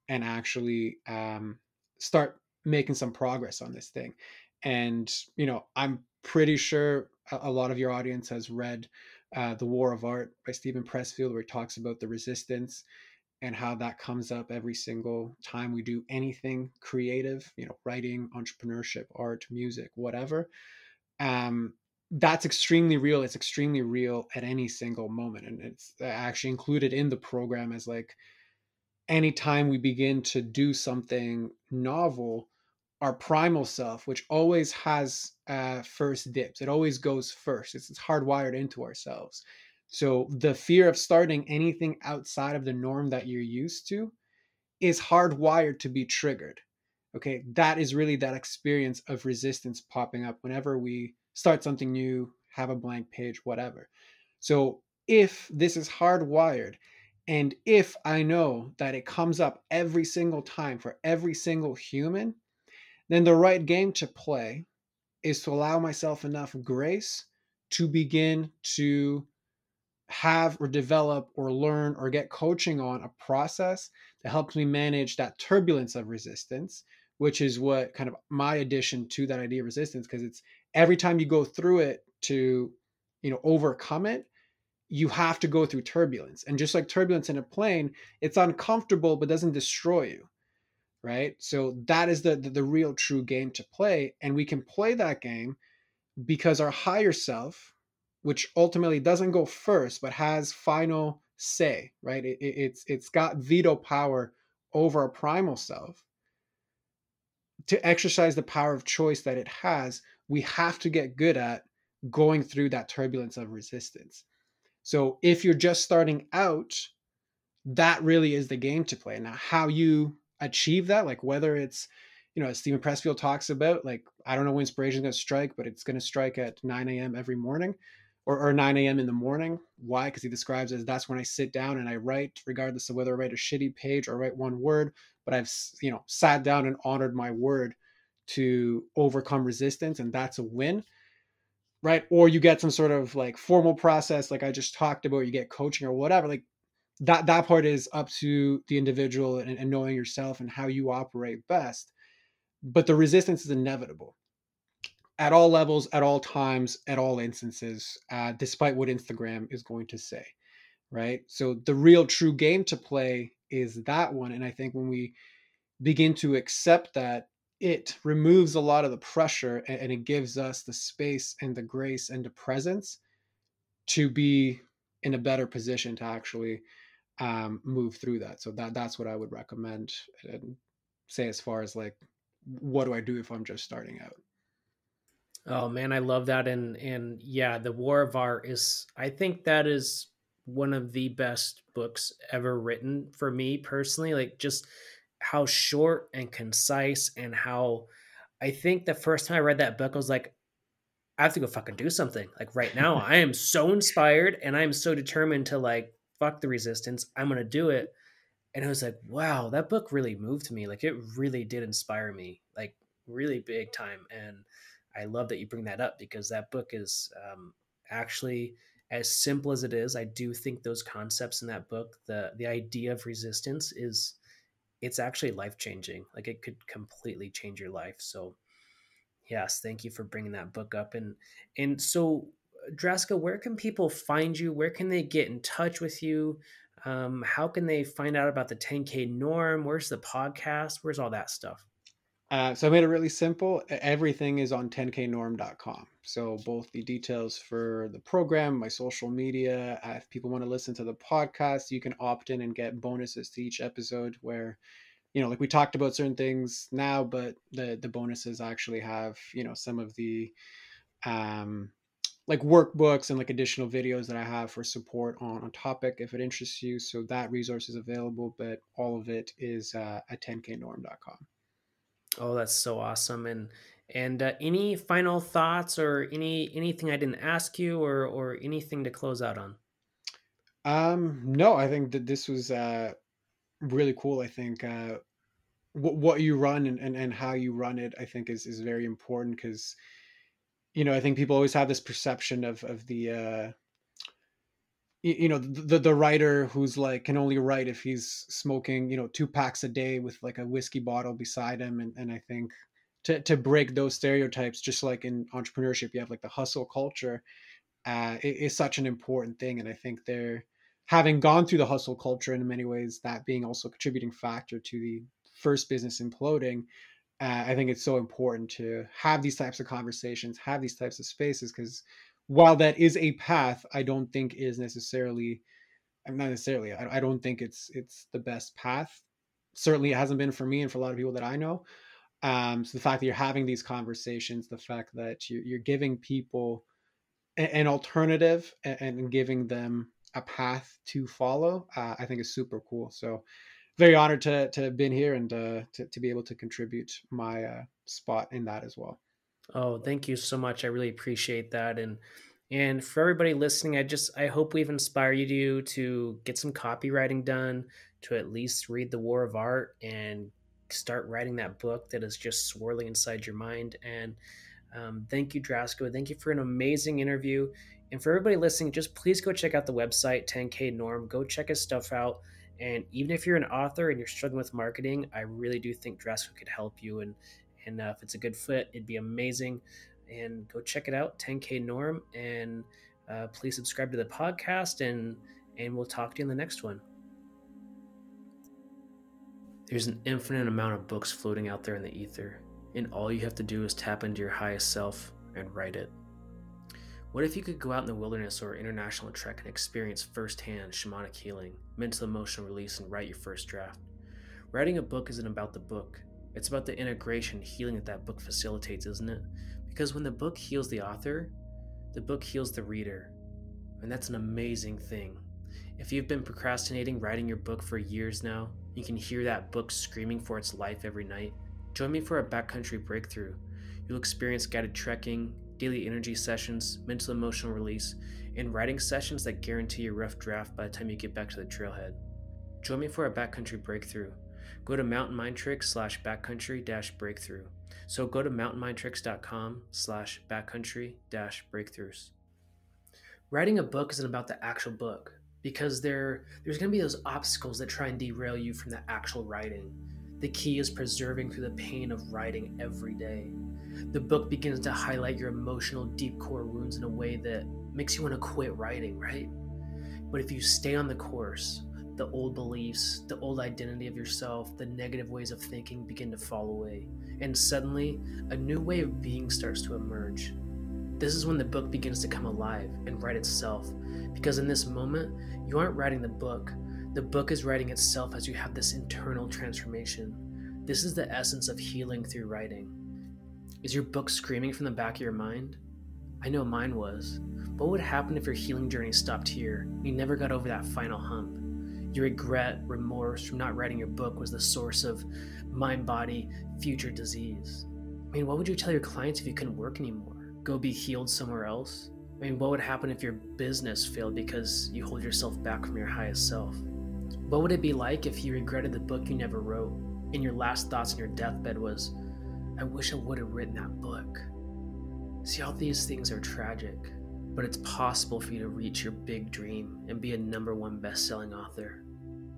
and actually um, start making some progress on this thing. And, you know, I'm pretty sure a, lot of your audience has read uh, The War of Art by Steven Pressfield, where he talks about the resistance and how that comes up every single time we do anything creative, you know, writing, entrepreneurship, art, music, whatever. Um, that's extremely real. It's extremely real at any single moment. And it's actually included in the program as like anytime we begin to do something novel, our primal self, which always has uh, first dips, it always goes first. It's, it's hardwired into ourselves. So the fear of starting anything outside of the norm that you're used to is hardwired to be triggered. Okay, that is really that experience of resistance popping up whenever we start something new, have a blank page, whatever. So if this is hardwired, and if I know that it comes up every single time for every single human, then the right game to play is to allow myself enough grace to begin to have or develop or learn or get coaching on a process that helps me manage that turbulence of resistance which is what kind of my addition to that idea of resistance because it's every time you go through it to you know overcome it you have to go through turbulence. And just like turbulence in a plane it's uncomfortable but doesn't destroy you right? So that is the, the, the real true game to play. And we can play that game because our higher self which ultimately doesn't go first but has final say right? It, it, it's it's got veto power over a primal self. To exercise the power of choice that it has we have to get good at going through that turbulence of resistance. So if you're just starting out that really is the game to play. Now how you achieve that like whether it's you know as steven pressfield talks about like i don't know when inspiration is going to strike but it's going to strike at 9 a.m every morning or, or 9 a.m. in the morning. Why? Because he describes as that's when I sit down and I write, regardless of whether I write a shitty page or write one word. But I've you know sat down and honored my word to overcome resistance, and that's a win, right? Or you get some sort of like formal process, like I just talked about. You get coaching or whatever. Like that that part is up to the individual and, and knowing yourself and how you operate best. But the resistance is inevitable at all levels, at all times, at all instances, uh, despite what Instagram is going to say, right? So the real true game to play is that one. And I think when we begin to accept that, it removes a lot of the pressure and, and it gives us the space and the grace and the presence to be in a better position to actually um, move through that. So that that's what I would recommend and say as far as like, what do I do if I'm just starting out? Oh man, I love that. And and yeah, the War of Art is I think that is one of the best books ever written for me personally. Like just how short and concise and how I think the first time I read that book, I was like, I have to go fucking do something. Like right now, I am so inspired and I am so determined to like fuck the resistance. I'm gonna do it. And I was like, wow, that book really moved me. Like it really did inspire me, like really big time. And I love that you bring that up because that book is um, actually as simple as it is. I do think those concepts in that book, the the idea of resistance, is it's actually life changing. Like it could completely change your life. So, yes, thank you for bringing that book up. And and so, Drasko, where can people find you? Where can they get in touch with you? Um, how can they find out about the 10K norm? Where's the podcast? Where's all that stuff? Uh, so I made it really simple. Everything is on 10knorm.com. So both the details for the program, my social media. Uh, if people want to listen to the podcast, you can opt in and get bonuses to each episode. Where, you know, like we talked about certain things now, but the the bonuses actually have you know some of the, um, like workbooks and like additional videos that I have for support on a topic if it interests you. So that resource is available, but all of it is uh, at 10knorm.com. Oh, that's so awesome. And and uh, any final thoughts or any anything I didn't ask you or or anything to close out on? Um, no, I think that this was uh, really cool. I think uh, what what you run and, and and how you run it, I think is is very important because you know I think people always have this perception of of the uh, you know the the writer who's like can only write if he's smoking you know two packs a day with like a whiskey bottle beside him and, and i think to, to break those stereotypes just like in entrepreneurship you have like the hustle culture uh is such an important thing and i think they're having gone through the hustle culture in many ways that being also a contributing factor to the first business imploding uh, i think it's so important to have these types of conversations have these types of spaces because while that is a path, I don't think is necessarily, I'm not necessarily, I, I don't think it's it's the best path. Certainly, it hasn't been for me and for a lot of people that I know. Um, so the fact that you're having these conversations, the fact that you're, you're giving people an alternative and, giving them a path to follow, uh, I think is super cool. So very honored to to have been here and uh, to to be able to contribute my uh, spot in that as well. Oh, thank you so much. I really appreciate that. And and for everybody listening, I just I hope we've inspired you to get some copywriting done, to at least read The War of Art and start writing that book that is just swirling inside your mind. And Um, thank you, Drasko. Thank you for an amazing interview. And for everybody listening, just please go check out the website, 10K Norm. Go check his stuff out. And even if you're an author and you're struggling with marketing, I really do think Drasko could help you. And and uh, if it's a good fit, it'd be amazing. And go check it out, 10K Norm. And uh, please subscribe to the podcast. And and we'll talk to you in the next one. There's an infinite amount of books floating out there in the ether, and all you have to do is tap into your highest self and write it. What if you could go out in the wilderness or international trek and experience firsthand shamanic healing, mental emotional release, and write your first draft? Writing a book isn't about the book, it's about the integration healing that that book facilitates, isn't it? Because when the book heals the author, the book heals the reader. And that's an amazing thing. If you've been procrastinating writing your book for years now, you can hear that book screaming for its life every night. Join me for a backcountry breakthrough. You'll experience guided trekking, daily energy sessions, mental emotional release, and writing sessions that guarantee your rough draft by the time you get back to the trailhead. Join me for a backcountry breakthrough. Go to mountainmindtricks slash backcountry dash breakthrough. So go to mountainmindtricks.com slash backcountry dash breakthroughs. Writing a book isn't about the actual book because there there's going to be those obstacles that try and derail you from the actual writing. The key is preserving through the pain of writing every day. The book begins to highlight your emotional deep core wounds in a way that makes you want to quit writing, right? But if you stay on the course, the old beliefs, the old identity of yourself, the negative ways of thinking begin to fall away. And suddenly, a new way of being starts to emerge. This is when the book begins to come alive and write itself. Because in this moment, you aren't writing the book, the book is writing itself as you have this internal transformation. This is the essence of healing through writing. Is your book screaming from the back of your mind? I know mine was. What would happen if your healing journey stopped here? You never got over that final hump. Your regret, remorse from not writing your book was the source of mind body future disease. I mean, what would you tell your clients if you couldn't work anymore? go be healed somewhere else? I mean, what would happen if your business failed because you hold yourself back from your highest self? What would it be like if you regretted the book you never wrote and your last thoughts on your deathbed was, I wish I would have written that book? See, all these things are tragic, but it's possible for you to reach your big dream and be a number one best selling author.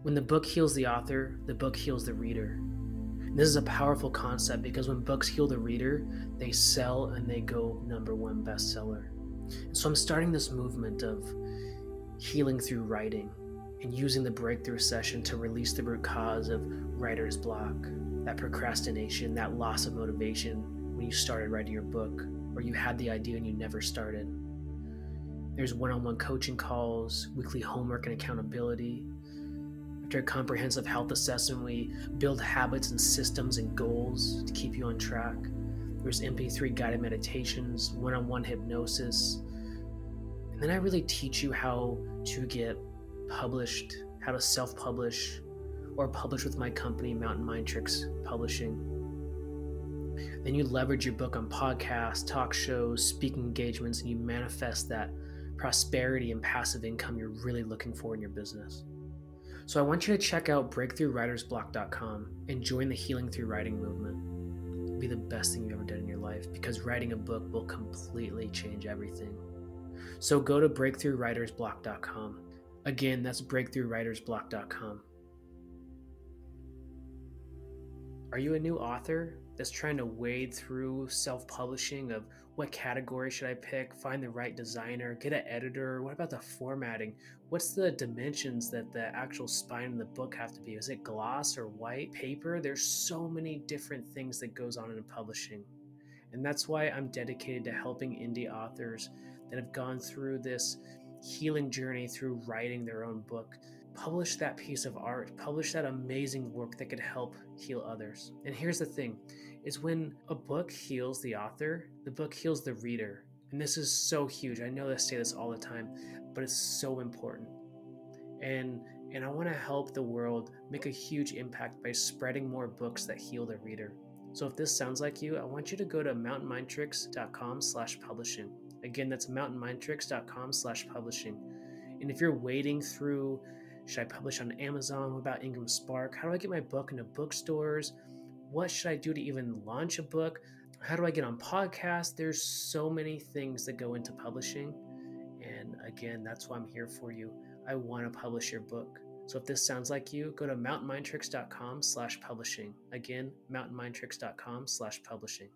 When the book heals the author, the book heals the reader. This is a powerful concept because when books heal the reader, they sell and they go number one bestseller. And so I'm starting this movement of healing through writing and using the breakthrough session to release the root cause of writer's block, that procrastination, that loss of motivation when you started writing your book or you had the idea and you never started. There's one on one coaching calls, weekly homework and accountability, after a comprehensive health assessment, we build habits and systems and goals to keep you on track. There's MP3 guided meditations, one on one hypnosis. And then I really teach you how to get published, how to self publish, or publish with my company, Mountain Mind Tricks Publishing. Then you leverage your book on podcasts, talk shows, speaking engagements, and you manifest that prosperity and passive income you're really looking for in your business. So I want you to check out breakthroughwritersblock.com and join the Healing Through Writing movement. It'll be the best thing you've ever done in your life because writing a book will completely change everything. So go to breakthroughwritersblock.com. Again, that's breakthroughwritersblock.com. Are you a new author that's trying to wade through self publishing of what category should I pick, find the right designer, get an editor, what about the formatting? What's the dimensions that the actual spine of the book have to be? Is it gloss or white paper? There's so many different things that goes on in publishing. And that's why I'm dedicated to helping indie authors that have gone through this healing journey through writing their own book publish that piece of art, publish that amazing work that could help heal others. And here's the thing is when a book heals the author, the book heals the reader. And this is so huge. I know I say this all the time, but it's so important. And and I want to help the world make a huge impact by spreading more books that heal the reader. So if this sounds like you, I want you to go to mountainmindtricks.com slash publishing. Again, that's mountainmindtricks.com slash publishing. And if you're wading through should I publish on Amazon? What about Ingram Spark? How do I get my book into bookstores? What should I do to even launch a book? how do I get on podcasts? There's so many things that go into publishing. And again, that's why I'm here for you. I want to publish your book. So if this sounds like you, go to mountainmindtricks.com slash publishing. Again, mountainmindtricks.com slash publishing.